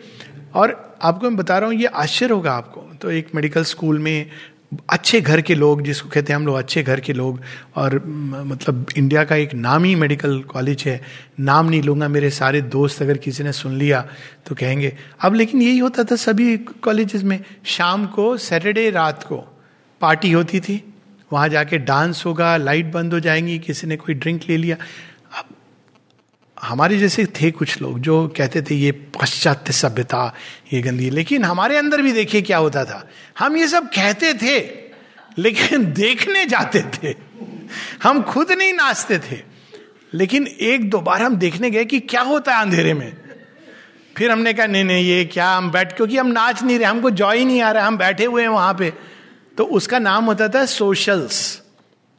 और आपको मैं बता रहा हूँ, ये आश्चर्य होगा आपको। तो एक मेडिकल स्कूल में अच्छे घर के लोग, जिसको कहते हैं हम लोग अच्छे घर के लोग, और मतलब इंडिया का एक नामी मेडिकल कॉलेज है। नाम नहीं लूँगा, मेरे सारे दोस्त अगर किसी ने सुन लिया तो कहेंगे। अब लेकिन यही होता था सभी कॉलेजेस में, शाम को, सैटरडे रात को पार्टी होती थी। वहाँ जाके डांस होगा, लाइट बंद हो जाएँगी, किसी ने कोई ड्रिंक ले लिया। हमारे जैसे थे कुछ लोग जो कहते थे, ये पाश्चात्य सभ्यता, ये गंदी लेकिन हमारे अंदर भी देखिए क्या होता था। हम ये सब कहते थे, लेकिन देखने जाते थे। हम खुद नहीं नाचते थे। लेकिन एक दो बार हम देखने गए कि क्या होता है अंधेरे में। फिर हमने कहा, नहीं नहीं, ये क्या, हम बैठ, क्योंकि हम नाच नहीं रहे, हमको जॉय नहीं आ रहा, हम बैठे हुए हैं वहाँ पे। तो उसका नाम होता था सोशल्स।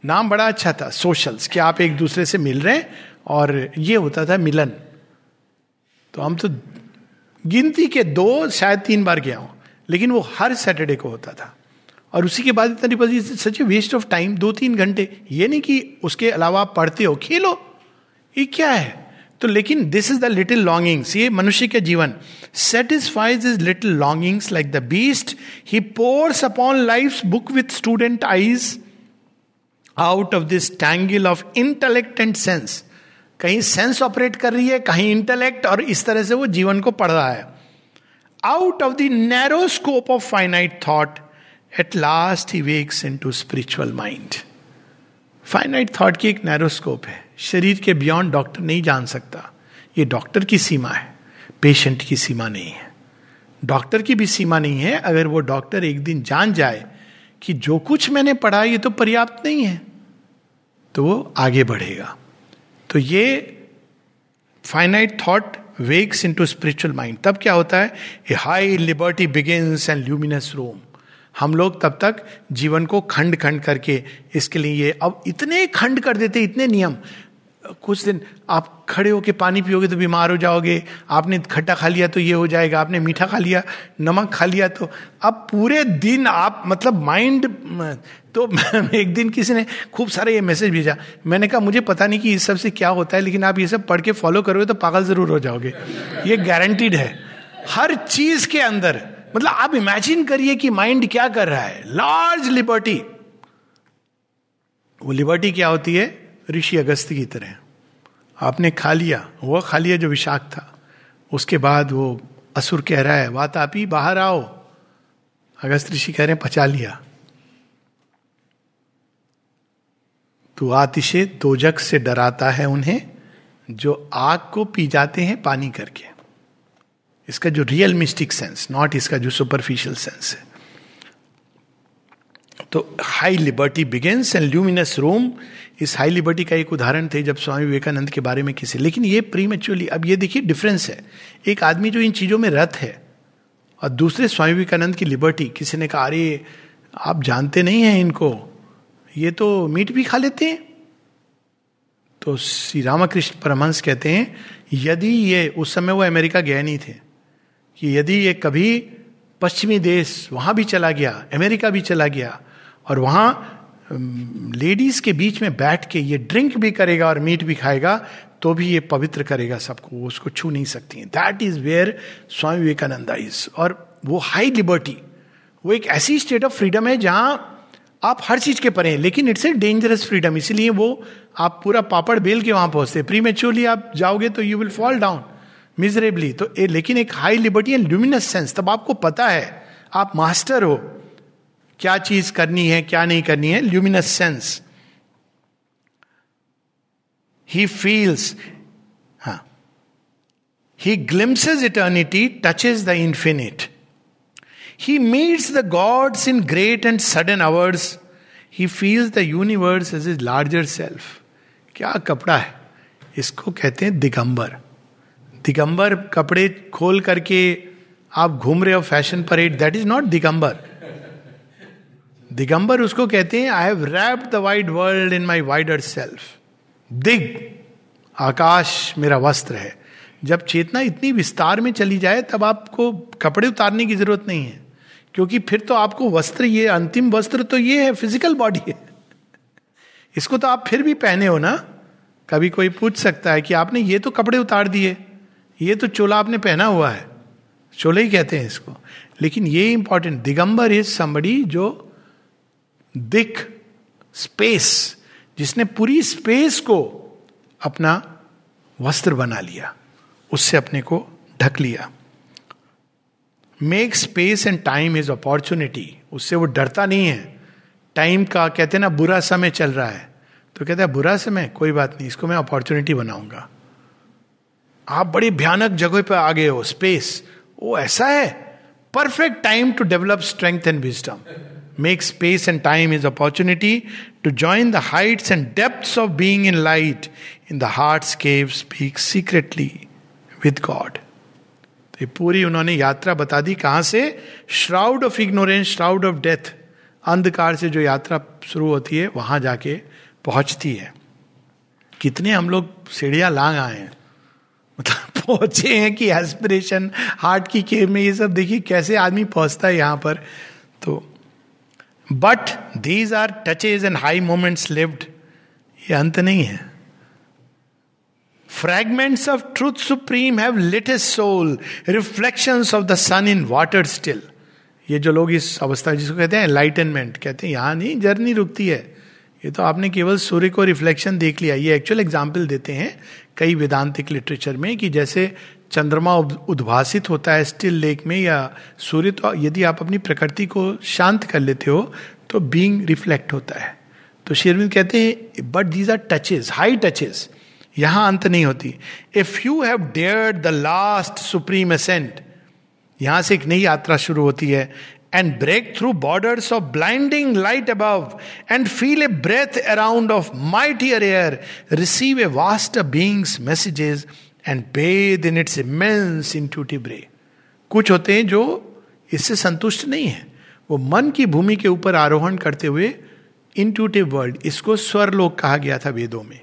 नाम बड़ा अच्छा था, सोशल्स, कि आप एक दूसरे से मिल रहे हैं और ये होता था मिलन। तो हम तो गिनती के दो, शायद तीन बार गया हूँ, लेकिन वो हर सैटरडे को होता था। और उसी के बाद इतना such a waste of time, दो तीन घंटे। ये नहीं कि उसके अलावा पढ़ते हो, खेलो, ये क्या है? तो लेकिन this is the little longings ये मनुष्य के जीवन। Satisfies his little longings like the beast he pores upon life book with student eyes out of this tangle of intellect and sense कहीं सेंस ऑपरेट कर रही है, कहीं इंटेलेक्ट और इस तरह से वो जीवन को पढ़ रहा है। Out of the narrow scope of finite thought at last he wakes into spiritual mind finite thought की एक नैरोस्कोप है। शरीर के बियॉन्ड डॉक्टर नहीं जान सकता। ये डॉक्टर की सीमा है। पेशेंट की सीमा नहीं है। डॉक्टर की भी सीमा नहीं है। अगर वो डॉक्टर एक दिन जान जाए कि जो कुछ मैंने पढ़ा, ये तो पर्याप्त नहीं है तो वो आगे बढ़ेगा। तो ये finite thought wakes into spiritual mind तब क्या होता है? A high liberty begins and luminous room हम लोग तब तक जीवन को खंड खंड करके, इसके लिए अब इतने खंड कर देते, इतने नियम। कुछ दिन आप खड़े होके पानी पियोगे तो बीमार हो जाओगे। आपने खट्टा खा लिया तो ये हो जाएगा, आपने मीठा खा लिया, नमक खा लिया तो। अब पूरे दिन आप मतलब माइंड तो एक दिन किसी ने खूब सारे ये मैसेज भेजा। मैंने कहा, मुझे पता नहीं कि इस सबसे क्या होता है, लेकिन आप ये सब पढ़ के फॉलो करोगे तो पागल ज़रूर हो जाओगे। ये गारंटीड है। हर चीज़ के अंदर मतलब आप इमेजिन करिए कि माइंड क्या कर रहा है। लार्ज लिबर्टी वो लिबर्टी क्या होती है? ऋषि अगस्त की तरह। आपने खा लिया। वो खा लिया जो विषाक्त था। उसके बाद वो असुर कह रहा है बात आप ही बाहर आओ। अगस्त ऋषि कह रहे हैं, पचा लिया। तो आतिशे दोजक से डराता है उन्हें, जो आग को पी जाते हैं पानी करके। इसका जो रियल मिस्टिक सेंस नॉट इसका जो सुपरफिशियल सेंस है। तो high liberty begins and luminous room इस हाई लिबर्टी का एक उदाहरण थे जब स्वामी विवेकानंद के बारे में किसी। लेकिन ये प्रीम एक्चुअली अब ये देखिए डिफरेंस है। एक आदमी जो इन चीज़ों में रथ है और दूसरे स्वामी विवेकानंद की लिबर्टी, किसी ने कहा, अरे, आप जानते नहीं हैं इनको। ये तो मीट भी खा लेते हैं। तो श्री रामकृष्ण परमहंस कहते हैं, यदि ये, उस समय वो अमेरिका गए नहीं थे, कि यदि ये कभी पश्चिमी देश वहाँ भी चला गया, अमेरिका भी चला गया, और वहाँ लेडीज़ के बीच में बैठ के ये ड्रिंक भी करेगा और मीट भी खाएगा तो भी ये पवित्र करेगा सबको वो उसको छू नहीं सकती that is where Swami Vivekananda is और वो हाई लिबर्टी वो एक ऐसी स्टेट ऑफ़ फ्रीडम है जहाँ आप हर चीज़ के परे हैं लेकिन इट्स ए डेंजरस फ्रीडम इसीलिए वो आप पूरा पापड़ बेल के वहाँ पहुँचते प्री मेच्योरली आप जाओगे तो you will fall down miserably तो ए, लेकिन एक high liberty and luminous sense तब आपको पता है आप मास्टर हो। क्या चीज़ करनी है, क्या नहीं करनी है? ल्यूमिनस सेंस ही फील्स हा. He glimpses eternity touches the infinite he meets the gods in great and sudden hours he feels the universe as his larger self क्या कपड़ा है? इसको कहते हैं दिगंबर. दिगंबर कपड़े खोल करके आप घूम रहे हो fashion parade. That is not digambar. Digambar उसको कहते हैं I have wrapped the wide world in my wider self दिग, आकाश मेरा वस्त्र है। जब चेतना इतनी विस्तार में चली जाए, तब आपको कपड़े उतारने की ज़रूरत नहीं है। क्योंकि फिर तो आपको वस्त्र ये, अंतिम वस्त्र तो ये है फ़िज़िकल बॉडी है। इसको तो आप फिर भी पहने हो ना? कभी कोई पूछ सकता है कि आपने ये तो कपड़े उतार दिए, ये तो चोला आपने पहना हुआ है। चोले ही कहते हैं इसको। लेकिन ये इंपॉर्टेंट दिगंबर इज़ समबड़ी जो दिख स्पेस जिसने पूरी स्पेस को अपना वस्त्र बना लिया, उससे अपने को ढक लिया। Make space and time his opportunity उससे वो डरता नहीं है। टाइम का कहते हैं ना, बुरा समय चल रहा है। तो कहता है, बुरा समय? कोई बात नहीं, इसको मैं अपॉर्चुनिटी बनाऊँगा। आप बड़ी भयानक जगह पर आ गए हो स्पेस वो ऐसा है। Perfect time to develop strength and wisdom make space and time his opportunity to join the heights and depth of being in light in the heart cave speak secretly with God तो ये पूरी उन्होंने यात्रा बता दी कहाँ से? Shroud of ignorance shroud of death अंधकार से जो यात्रा शुरू होती है, वहाँ जाके पहुँचती है। कितने हम लोग सीढ़ियाँ लांग आए हैं। मतलब पहुँचे हैं कि एस्पिरेशन हार्ट की केव में ये सब देखिए कैसे आदमी पहुँचता है यहाँ पर। But these are touches and high moments lived ये अंत नहीं है। Fragments of truth supreme have lit his soul reflection of the sun in water still ये जो लोग इस अवस्था जिसको कहते हैं एनलाइटनमेंट कहते हैं, यहाँ नहीं जर्नी रुकती है। ये तो आपने केवल सूर्य को रिफ्लेक्शन देख लिया। ये एक्चुअल एग्ज़ाम्पल देते हैं कई वेदांतिक लिटरेचर में कि जैसे चंद्रमा उद्भासित होता है स्टिल लेक में या सूर्य तो यदि आप अपनी प्रकृति को शांत कर लेते हो तो बींग रिफ्लेक्ट होता है। तो शेरविंद कहते हैं but these are touches high touches यहाँ अंत नहीं होती। If you have dared the last supreme ascent यहाँ से एक नई यात्रा शुरू होती है। And break through borders of blinding light above and feel a breath around of mightier air receive a vast being's messages and bathe in its immense intuitive ray कुछ होते हैं जो इससे संतुष्ट नहीं है। वो मन की भूमि के ऊपर आरोहण करते हुए इंट्यूटिव वर्ल्ड इसको स्वरलोक कहा गया था वेदों में।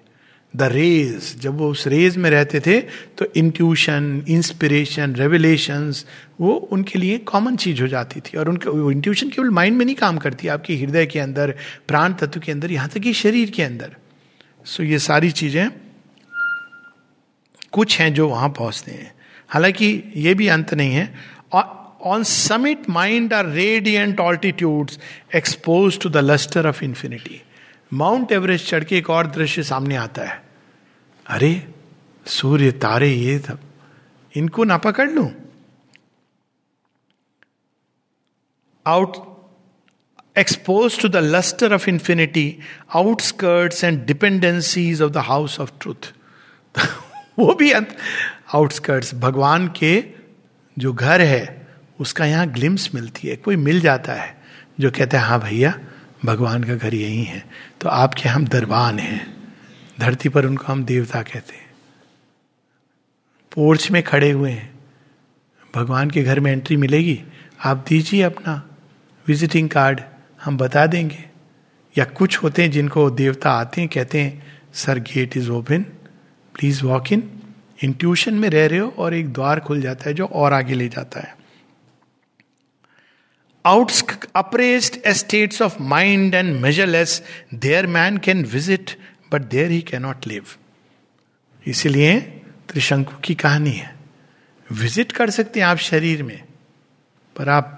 द रेज जब वो उस रेज में रहते थे तो इंट्यूशन इंस्पिरेशन रेवलेशन वो उनके लिए कॉमन चीज़ हो जाती थी। और उनका इंट्यूशन केवल माइंड में नहीं काम करती, आपके हृदय के अंदर, प्राण तत्व के अंदर, यहाँ तक कि शरीर के अंदर। सो so ये सारी चीज़ें कुछ हैं जो वहाँ पहुँचते हैं। हालाँकि ये भी अंत नहीं है। On summit mind are radiant altitudes exposed to the lustre of infinity Mount Everest चढ़ के एक और दृश्य सामने आता है। अरे, सूर्य, तारे, ये सब। इनको ना पकड़ लू? Out exposed to the lustre of infinity outskirts and dependencies of the house of truth वो भी आउटस्कर्ट्स भगवान के जो घर है, उसका यहाँ ग्लिम्स मिलती है, कोई मिल जाता है, जो कहता है हाँ भैया, भगवान का घर यही है। तो आपके हम दरबान हैं। धरती पर उनको हम देवता कहते हैं। पोर्च में खड़े हुए हैं। भगवान के घर में एंट्री मिलेगी। आप दीजिए अपना विजिटिंग कार्ड हम बता देंगे। या कुछ होते हैं जिनको देवता आते हैं, कहते हैं sir gate is open please walk in intuition में रह रहे हो और एक द्वार खुल जाता है जो और आगे ले जाता है। Out upraised estates of mind and measureless there man can visit but there he cannot live इसीलिए त्रिशंकु की कहानी है। विज़िट कर सकते हैं आप शरीर में, पर आप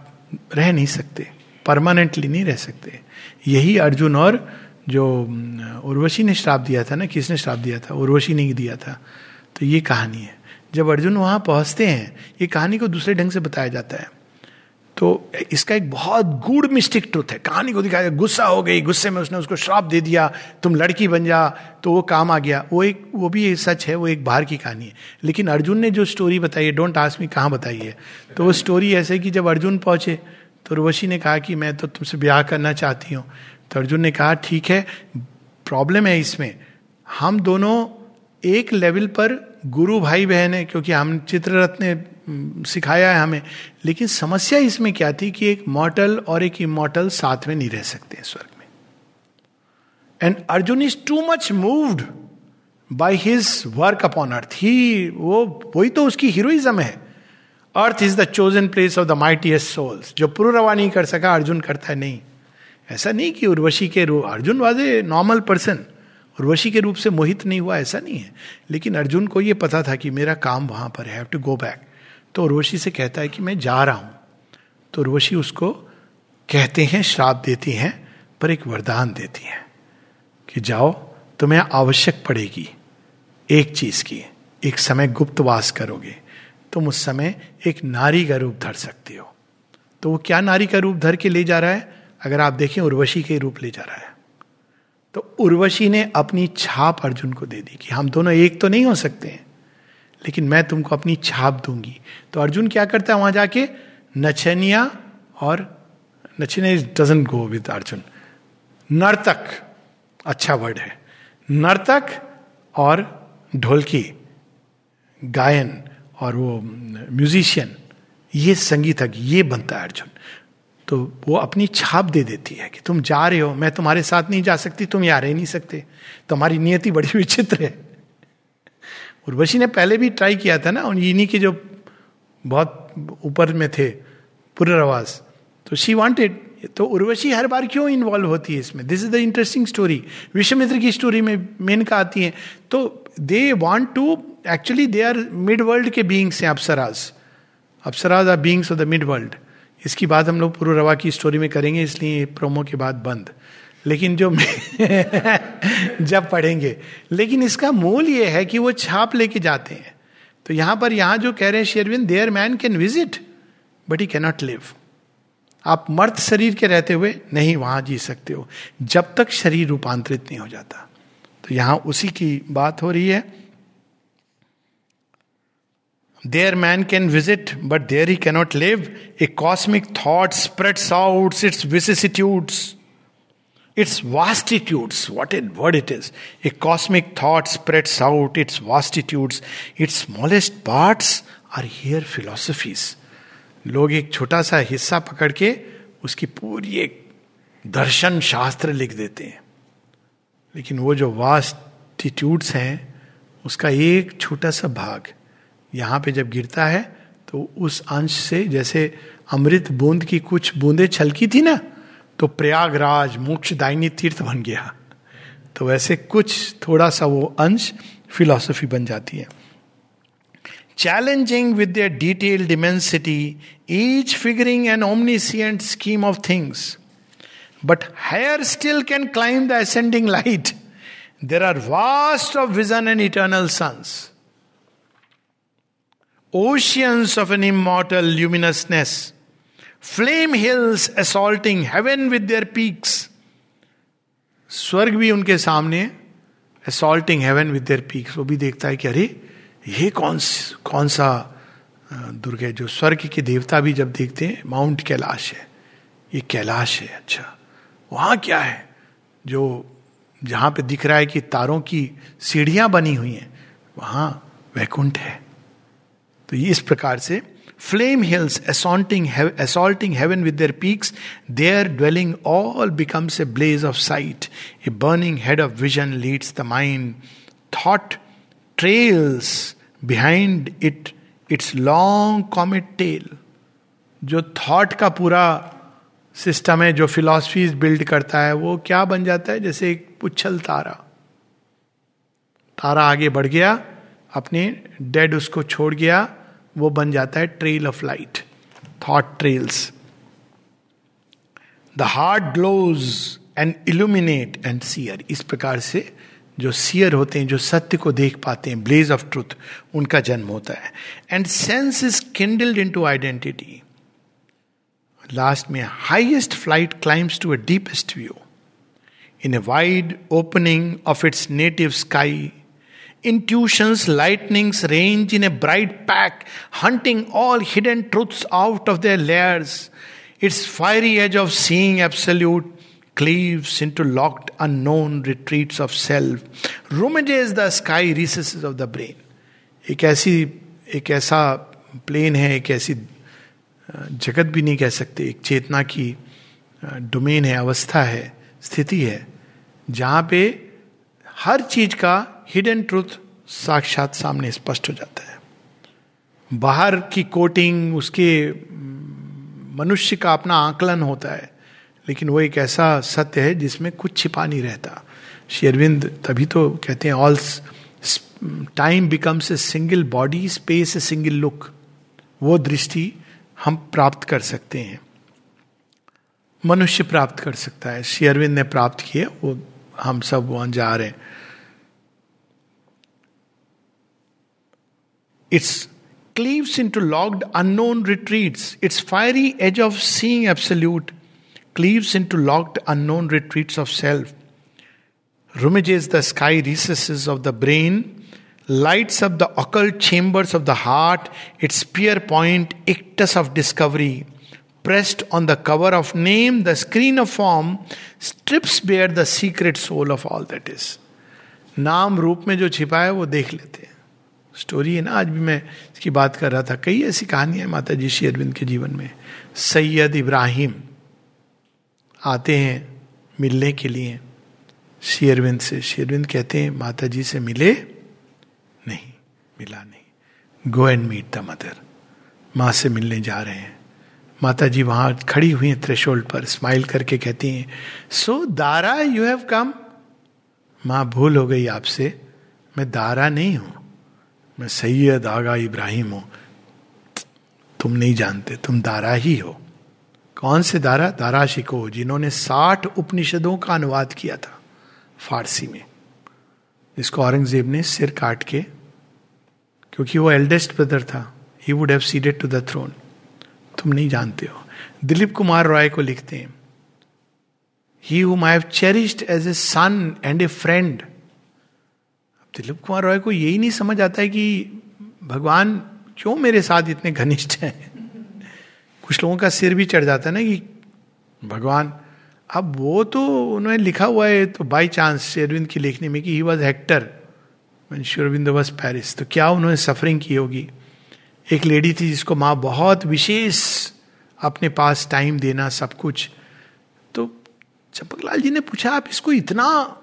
रह नहीं सकते परमानेंटली नहीं रह सकते। यही अर्जुन और जो उर्वशी ने श्राप दिया था ना, किसने श्राप दिया था? उर्वशी ने ही दिया था। तो ये कहानी है। जब अर्जुन वहाँ पहुँचते हैं, ये कहानी को दूसरे ढंग से बताया जाता है। तो इसका एक बहुत गूढ़ मिस्टिक ट्रुथ है। कहानी को दिखाया, गुस्सा हो गई, गुस्से में उसने उसको श्राप दे दिया, तुम लड़की बन जा तो वो काम आ गया। वो एक, वो भी एक सच है, वो एक बाहर की कहानी है। लेकिन अर्जुन ने जो स्टोरी बताई है डोंट आस्क मी कहाँ बताई है। तो वो स्टोरी ऐसे कि जब अर्जुन पहुँचे तो उर्वशी ने कहा कि मैं तो तुमसे ब्याह करना चाहती हूँ। तो अर्जुन ने कहा, ठीक है प्रॉब्लम है इसमें। हम दोनों एक लेवल पर गुरु भाई बहन है, क्योंकि हम चित्ररथ ने सिखाया है हमें। लेकिन समस्या इसमें क्या थी कि एक मॉटल और एक इमोटल साथ में नहीं रह सकते स्वर्ग में। And Arjun is too much moved by his work upon earth he वो, वही तो उसकी हीरोइज्म है। Earth is the chosen place of the mightiest souls जो पुरवा नहीं कर सका, अर्जुन करता है नहीं। ऐसा नहीं कि उर्वशी के रूप Arjun was a normal person Urvashi के रूप से मोहित नहीं हुआ, ऐसा नहीं है। लेकिन अर्जुन को यह पता था कि मेरा काम वहाँ पर है टू गो बैक तो उर्वशी से कहता है कि मैं जा रहा हूँ। तो उर्वशी उसको कहते हैं, श्राप देती हैं, पर एक वरदान देती हैं कि जाओ, तुम्हें आवश्यक पड़ेगी एक चीज़ की, एक समय गुप्तवास करोगे। तुम उस समय एक नारी का रूप धर सकते हो। तो वो क्या नारी का रूप धर के ले जा रहा है? अगर आप देखें, उर्वशी के रूप ले जा रहा है। तो उर्वशी ने अपनी छाप अर्जुन को दे दी कि हम दोनों एक तो नहीं हो सकते हैं, लेकिन मैं तुमको अपनी छाप दूँगी। तो अर्जुन क्या करता है वहाँ जाके? नचनिया और नचनिया डजेंट गो विद अर्जुन। नर्तक अच्छा वर्ड है। नर्तक और ढोलकी, गायन और वो म्यूजिशियन ये संगीतज्ञ, ये बनता है अर्जुन। तो वो अपनी छाप दे देती है कि तुम जा रहे हो, मैं तुम्हारे साथ नहीं जा सकती, तुम यहाँ रह नहीं सकते। तुम्हारी नियति बड़ी विचित्र है। उर्वशी ने पहले भी ट्राई किया था ना इन्हीं के जो बहुत ऊपर में थे, पुनर्वास। तो शी वांटेड तो उर्वशी हर बार क्यों इन्वॉल्व होती है इसमें? This is the interesting story Vishwamitra की स्टोरी में मेनका आती है। तो they want to actually they are mid world के बींग्स हैं apsaras apsaras are beings of the mid world इसकी बात हम लोग पुरुरवा की स्टोरी में करेंगे, इसलिए प्रोमो के बाद बंद। लेकिन जो जब पढ़ेंगे, लेकिन इसका मूल ये है कि वो छाप लेके जाते हैं। तो यहाँ पर यहाँ जो कह रहे हैं Sri Aurobindo there man can visit but he cannot live आप मर्द शरीर के रहते हुए नहीं वहाँ जी सकते हो, जब तक शरीर रूपांतरित नहीं हो जाता। तो यहाँ उसी की बात हो रही है। There man can visit but there he cannot live a cosmic thought spreads out its vicissitudes its vastitudes, what a word it is. A cosmic thought spreads out its vastitudes. Its smallest parts are here philosophies. लोग एक छोटा सा हिस्सा पकड़ के उसकी पूरी एक दर्शन शास्त्र लिख देते हैं लेकिन वो जो वास्टिट्यूड्स हैं उसका एक छोटा सा भाग यहाँ पे जब गिरता है तो उस अंश से जैसे अमृत बूंद की कुछ बूंदे छलकी थी ना तो प्रयागराज मोक्ष दायनी तीर्थ बन गया। तो वैसे कुछ थोड़ा सा वो अंश फिलॉसफी बन जाती है। Challenging with the detailed immensity each figuring an omniscient scheme of things but higher still can climb the ascending light there are vast of vision and eternal suns oceans of an immortal luminousness. Flame hills assaulting heaven with their peaks स्वर्ग भी उनके सामने assaulting heaven with their peaks वो भी देखता है कि अरे, ये कौन कौन सा दुर्ग है? जो स्वर्ग के देवता भी जब देखते हैं, माउंट कैलाश है। ये कैलाश है अच्छा। वहाँ क्या है? जो, जहाँ पे दिख रहा है कि तारों की सीढ़ियाँ बनी हुई हैं, वहाँ वैकुंठ है। तो ये इस प्रकार से flame hills assaulting assaulting heaven with their peaks their dwelling all becomes a blaze of sight a burning head of vision leads the mind thought trails behind it its long comet tail जो थॉट का पूरा सिस्टम है, जो फिलॉसफीज बिल्ड करता है, वो क्या बन जाता है? जैसे एक पुच्छल तारा। तारा आगे बढ़ गया, अपने डेड उसको छोड़ गया वो बन जाता है trail of light thought trails the heart glows and illuminate and seer इस प्रकार से जो सियर होते हैं, जो सत्य को देख पाते हैं ब्लेज ऑफ़ ट्रूथ उनका जन्म होता है। And sense is kindled into identity last में highest flight climbs to a deepest view in a wide opening of its native sky Intuitions, lightnings range in a bright pack, hunting all hidden truths out of their layers. Its fiery edge of seeing absolute cleaves into locked, unknown retreats of self, ruminages the sky recesses of the brain. एक ऐसी एक ऐसा प्लेन है एक ऐसी जगत भी नहीं कह सकते एक चेतना की डोमेन है अवस्था है स्थिति है जहाँ पे हर चीज़ का हिडन ट्रूथ साक्षात सामने स्पष्ट हो जाता है। बाहर की कोटिंग, उसके मनुष्य का अपना आकलन होता है, लेकिन वो एक ऐसा सत्य है जिसमें कुछ छिपा नहीं रहता। शेरविंद तभी तो कहते हैं all time becomes a single body space a single look वो दृष्टि हम प्राप्त कर सकते हैं। मनुष्य प्राप्त कर सकता है। शेयरविंद ने प्राप्त किए वो हम सब वहाँ जा रहे हैं। It cleaves into locked, unknown retreats. Its fiery edge of seeing absolute cleaves into locked, unknown retreats of self. Rummagages the sky recesses of the brain, lights up the occult chambers of the heart, its spear point, ictus of discovery. Pressed on the cover of name, the screen of form strips bare the secret soul of all that is. नाम रूप में जो छिपा है वो देख लेते हैं स्टोरी है ना, आज भी मैं इसकी बात कर रहा था। कई ऐसी कहानियाँ माता जी श्री अरविंद के जीवन में। सैयद इब्राहिम आते हैं मिलने के लिए। श्री अरविंद से, श्री अरविंद कहते हैं माता जी से मिले नहीं, मिला नहीं। Go and meet the mother माँ से मिलने जा रहे हैं। माता जी वहाँ खड़ी हुई हैं थ्रेशोल्ड पर स्माइल करके कहती हैं so Dara you have come माँ भूल हो गई आपसे, मैं दारा नहीं हूँ। मैं सैयद आगा इब्राहिम हूँ। तुम नहीं जानते, तुम दारा ही हो। कौन से दारा? दारा शिको, जिन्होंने साठ उपनिषदों का अनुवाद किया था फारसी में। जिसको औरंगज़ेब ने सिर काट के, क्योंकि वो एल्डेस्ट ब्रदर था he would have ceded to the throne तुम नहीं जानते हो। दिलीप कुमार रॉय को लिखते हैं he whom I have cherished as a son and a friend Dilip Kumar Roy को यही नहीं समझ आता है कि भगवान क्यों मेरे साथ इतने घनिष्ठ हैं? कुछ लोगों का सिर भी चढ़ जाता है ना कि भगवान, अब वो तो उन्होंने लिखा हुआ है तो बाई चांस शेरविंद की लिखने में कि he was Hector Sri Aurobindo was Paris तो क्या उन्होंने सफरिंग की होगी? एक लेडी थी जिसको माँ बहुत विशेष अपने पास टाइम देना सब कुछ। तो चंपकलाल जी ने पूछा, आप इसको इतना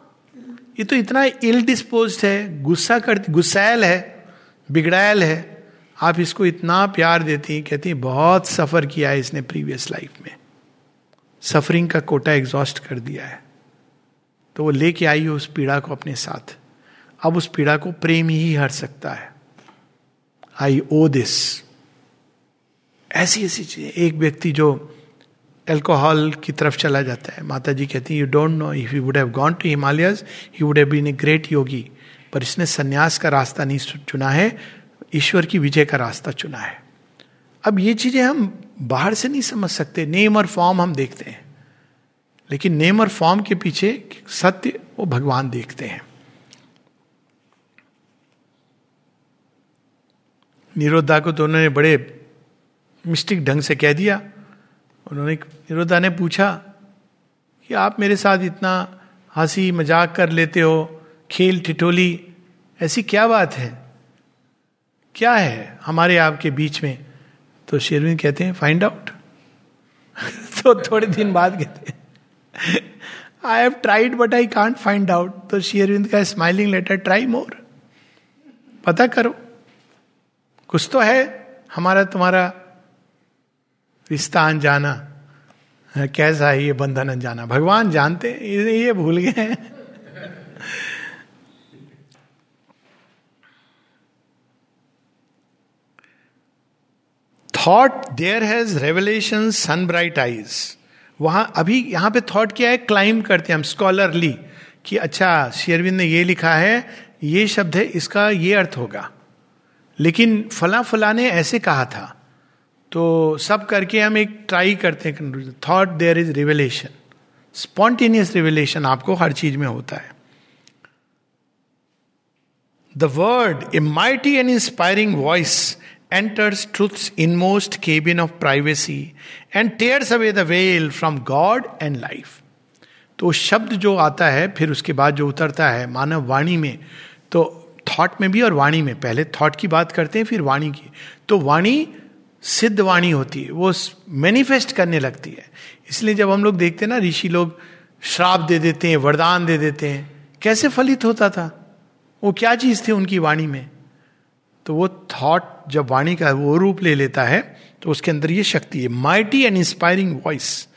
ये तो इतना इल डिस्पोज है, गुस्सा कर, गुस्सैल है, बिगड़ैल है। आप इसको इतना प्यार देती हैं, कहती हैं, बहुत सफ़र किया है इसने प्रीवियस लाइफ में। सफरिंग का कोटा एग्जॉस्ट कर दिया है। तो वो लेके आई हो उस पीड़ा को अपने साथ। अब उस पीड़ा को प्रेम ही हर सकता है। आई ओ दिस ऐसी ऐसी चीज़ें। एक व्यक्ति जो एल्कोहल की तरफ़ चला जाता है। माता जी कहती हैं you don't know if you would have gone to Himalayas he would have been a great yogi पर इसने सन्यास का रास्ता नहीं चुना है, ईश्वर की विजय का रास्ता चुना है। अब ये चीज़ें हम बाहर से नहीं समझ सकते नेम और फॉर्म हम देखते हैं। लेकिन नेम और फॉर्म के पीछे सत्य वो भगवान देखते हैं। निरोधा को तो उन्होंने बड़े मिस्टिक ढंग से कह दिया उन्होंने निरोधा ने पूछा कि आप मेरे साथ इतना हँसी मज़ाक कर लेते हो, खेल ठिठोली, ऐसी क्या बात है? क्या है हमारे आपके बीच में? तो शेरविन कहते हैं फाइंड आउट तो थोड़े दिन बाद कहते हैं I have tried but I can't find out तो शेरविंद का स्माइलिंग लेटर ट्राई मोर पता करो, कुछ तो है, हमारा तुम्हारा रिश्ता अनजाना कैसा है ये बंधन अनजाना भगवान जानते ये भूल गए हैं। Thought there has revelation sun bright eyes वहाँ अभी यहाँ पे थॉट क्या है? क्लाइम करते हैं हम स्कॉलरली कि अच्छा शेरविंद ने ये लिखा है, ये शब्द है, इसका ये अर्थ होगा। लेकिन फला फला ने ऐसे कहा था। तो सब करके हम एक ट्राई करते हैं thought there is revelation spontaneous revelation आपको हर चीज़ में होता है। The word a mighty and inspiring voice enters truths inmost cabin of privacy and tears away the veil from God and life तो शब्द जो आता है, फिर उसके बाद जो उतरता है, मानव वाणी में तो थॉट में भी और वाणी में। पहले थॉट की बात करते हैं, फिर वाणी की। तो वाणी सिद्ध वाणी होती है, वो मैनिफेस्ट करने लगती है। इसलिए जब हम लोग देखते हैं ना, ऋषि लोग श्राप दे देते हैं, वरदान दे देते हैं, कैसे फलित होता था? वो क्या चीज़ थी उनकी वाणी में? तो वो थॉट जब वाणी का वो रूप ले लेता है तो उसके अंदर ये शक्ति है mighty and inspiring voice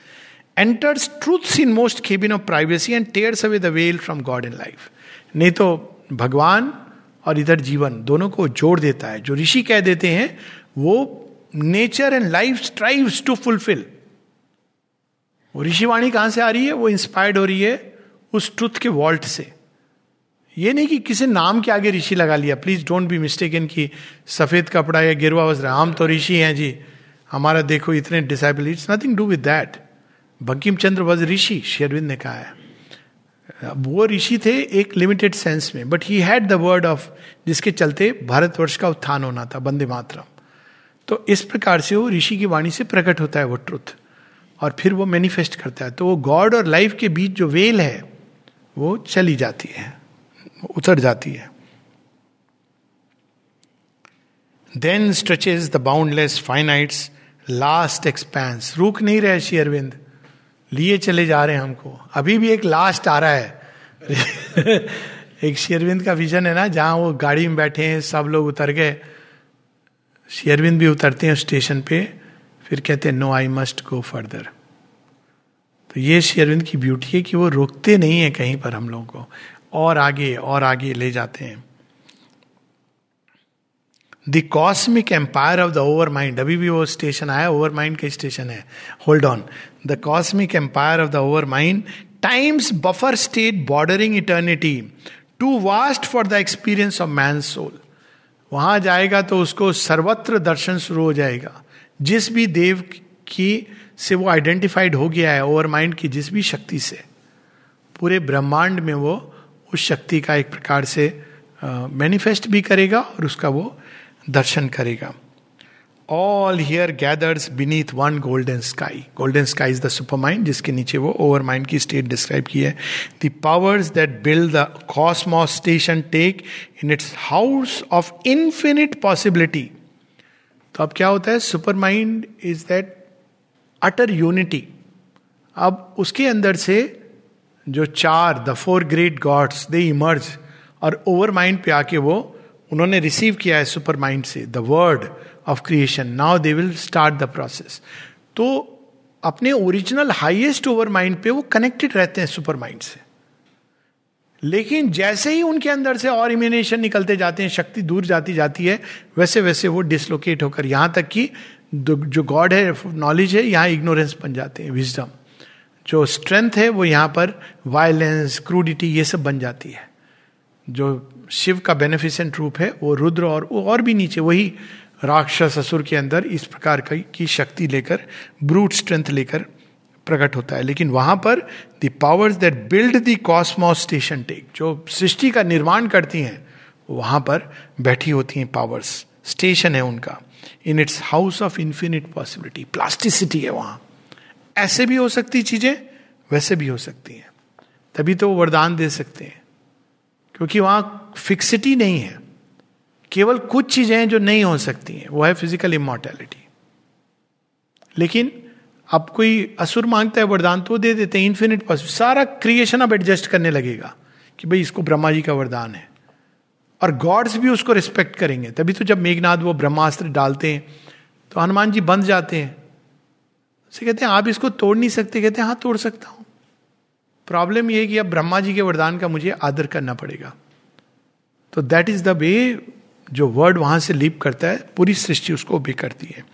enters truths inmost cabin of privacy and tears away the veil from God in life नहीं तो भगवान और इधर जीवन दोनों को जोड़ देता है, जो ऋषि कह देते हैं, वो nature and life strives to fulfil वो ऋषिवाणी कहाँ से आ रही है? वो इंस्पायर्ड हो रही है उस ट्रुथ के वॉल्ट से। ये नहीं कि किसी नाम के आगे ऋषि लगा लिया। Please don't be mistake in की सफ़ेद कपड़ा या गिरवा वस्त्र। हम तो ऋषि हैं जी। हमारा देखो इतने disciple it's nothing do with that Bankim Chandra was rishi, शेरविंद ने कहा है। वो ऋषि थे एक लिमिटेड सेंस में। But he had the word of जिसके चलते भारतवर्ष का उत्थान होना था बंदे मातरम। तो इस प्रकार से वो ऋषि की वाणी से प्रकट होता है वो ट्रुथ और फिर वो मैनिफेस्ट करता है। तो वो गॉड और लाइफ के बीच जो वेल है, वो चली जाती है, उतर जाती है। Then stretches the boundless finites last expanse रुक नहीं रहे श्री अरविंद, लिए चले जा रहे हैं हमको। अभी भी एक लास्ट आ रहा है। एक शेरविंद का विजन है ना, जहाँ वो गाड़ी में बैठे हैं, सब लोग उतर गए। शेरविंद भी उतरते हैं स्टेशन पे, फिर कहते हैं no I must go further तो ये शेरविंद की ब्यूटी है कि वो रुकते नहीं है कहीं पर हम लोगों को। और आगे और आगे ले जाते हैं। The cosmic empire of the overmind अभी भी वो स्टेशन आया ओवर माइंड का स्टेशन है। Hold on the cosmic empire of the overmind times buffer state bordering eternity too vast for the experience of man soul वहाँ जाएगा तो उसको सर्वत्र दर्शन शुरू हो जाएगा। जिस भी देव की से वो आइडेंटिफाइड हो गया है ओवर माइंड की जिस भी शक्ति से, पूरे ब्रह्मांड में वो उस शक्ति का एक प्रकार से मैनिफेस्ट भी करेगा और उसका वो दर्शन करेगा। All here gathers beneath one golden sky golden sky is the supermind जिसके नीचे वो ओवर माइंड की स्टेट डिस्क्राइब की है. The powers that build the cosmos station take in its house of infinite possibility तो अब क्या होता है? Supermind is that utter unity अब उसके अंदर से जो चार the four great gods they emerge और ओवर माइंड पे आके वो उन्होंने रिसीव किया है सुपर माइंड से the word of creation now they will start the process तो अपने ओरिजिनल हाइएस्ट ओवर माइंड पे वो कनेक्टेड रहते हैं सुपर माइंड से। लेकिन जैसे ही उनके अंदर से और इमिनेशन निकलते जाते हैं, शक्ति दूर जाती जाती है, वैसे वैसे वो डिसलोकेट होकर यहाँ तक कि जो गॉड है नॉलेज है, यहाँ इग्नोरेंस बन जाते हैं विजडम जो स्ट्रेंथ है, वो यहाँ पर वायलेंस क्रूडिटी ये सब बन जाती है। जो शिव का बेनिफिसेंट रूप है, वो रुद्र और, वो और भी नीचे, वही राक्षस असुर के अंदर इस प्रकार की शक्ति लेकर ब्रूट स्ट्रेंथ लेकर प्रकट होता है। लेकिन वहाँ पर the powers that build the cosmos station take जो सृष्टि का निर्माण करती हैं, वहाँ पर बैठी होती हैं पावर्स स्टेशन है उनका। In its house of infinite possibility plasticity है वहाँ। ऐसे भी हो सकती चीज़ें, वैसे भी हो सकती हैं। तभी तो वो वरदान दे सकते हैं। क्योंकि वहाँ फिक्सिटी नहीं है। केवल कुछ चीज़ें हैं जो नहीं हो सकती हैं, वो है फ़िज़िकल इमोर्टैलिटी लेकिन अब कोई असुर माँगता है वरदान तो दे देते हैं इन्फिनिट पॉसिबल सारा क्रिएशन अब एडजस्ट करने लगेगा कि भाई इसको ब्रह्मा जी का वरदान है। और गॉड्स भी उसको रिस्पेक्ट करेंगे। तभी तो जब मेघनाथ वो ब्रह्मास्त्र डालते हैं तो हनुमान जी बंध जाते हैं। उसे कहते हैं, आप इसको तोड़ नहीं सकते? कहते हैं हाँ तोड़ सकता हूँ। प्रॉब्लम यह है कि अब ब्रह्मा जी के वरदान का मुझे आदर करना पड़ेगा। तो दैट इज़ द वे जो वर्ड वहाँ से लीप करता है, पूरी सृष्टि उसको भी करती है।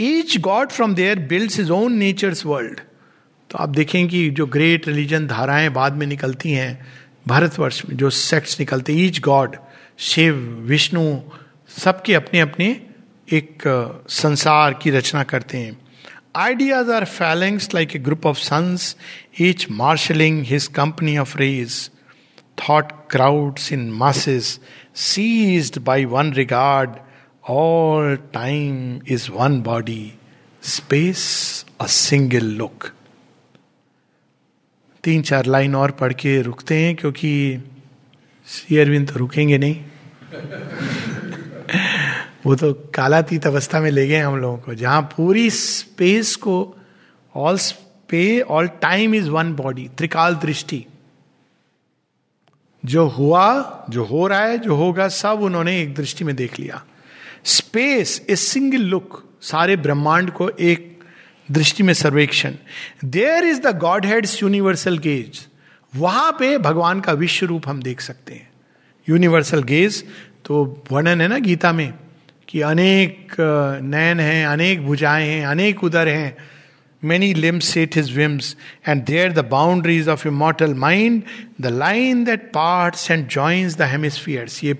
Each god from there build is own nature's world तो आप देखें कि जो ग्रेट रिलीजन धाराएँ बाद में निकलती हैं, भारतवर्ष में जो सेक्ट्स निकलते ईच गॉड शिव, विष्णु, सबके अपने अपने एक संसार की रचना करते हैं। Ideas are phalanxes like a group of suns each marshalling his company of rays thought crowds in masses seized by one regard, all time is one body, space a single look. तीन चार लाइन और पढ़ के रुकते हैं क्योंकि श्री अरविंद तो रुकेंगे नहीं वो तो कालातीत अवस्था में ले गए हम लोगों को जहाँ पूरी स्पेस को all space all time is one body त्रिकाल दृष्टि जो हुआ, जो हो रहा है, जो होगा, सब उन्होंने एक दृष्टि में देख लिया। स्पेस ए सिंगल लुक सारे ब्रह्मांड को एक दृष्टि में सर्वेक्षण। There is the godhead universal gaze वहाँ पे भगवान का विश्व रूप हम देख सकते हैं। यूनिवर्सल गेज तो वर्णन है ना गीता में, कि अनेक नयन हैं, अनेक भुजाएँ हैं, अनेक उदर हैं। Many limbs sate his whims, and there the boundaries of immortal mind, the line that parts and joins the hemispheres. ये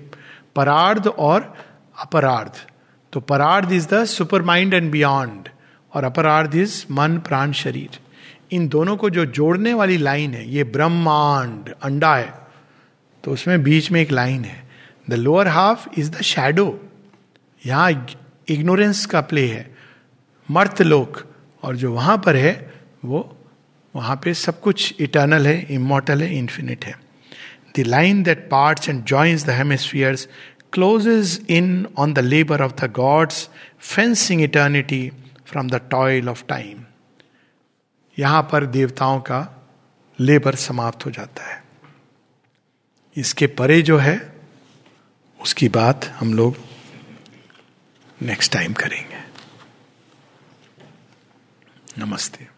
परार्ध और अपरार्ध तो parardha is the supermind and beyond और अपरार्ध इज़ मन प्राण शरीर इन दोनों को जो जोड़ने वाली लाइन है ये ब्रह्मांड अंडा है। तो उसमें बीच में एक लाइन है। The lower half is the shadow यहाँ इग्नोरेंस का प्ले है। मर्त लोक और जो वहाँ पर है, वो वहाँ पे सब कुछ इटर्नल है इमोटल है इंफिनिट है। The line that parts and joins the hemispheres closes in on the labour of the gods fencing eternity from the toil of time यहाँ पर देवताओं का लेबर समाप्त हो जाता है। इसके परे जो है, उसकी बात हम लोग नेक्स्ट टाइम करेंगे। नमस्ते।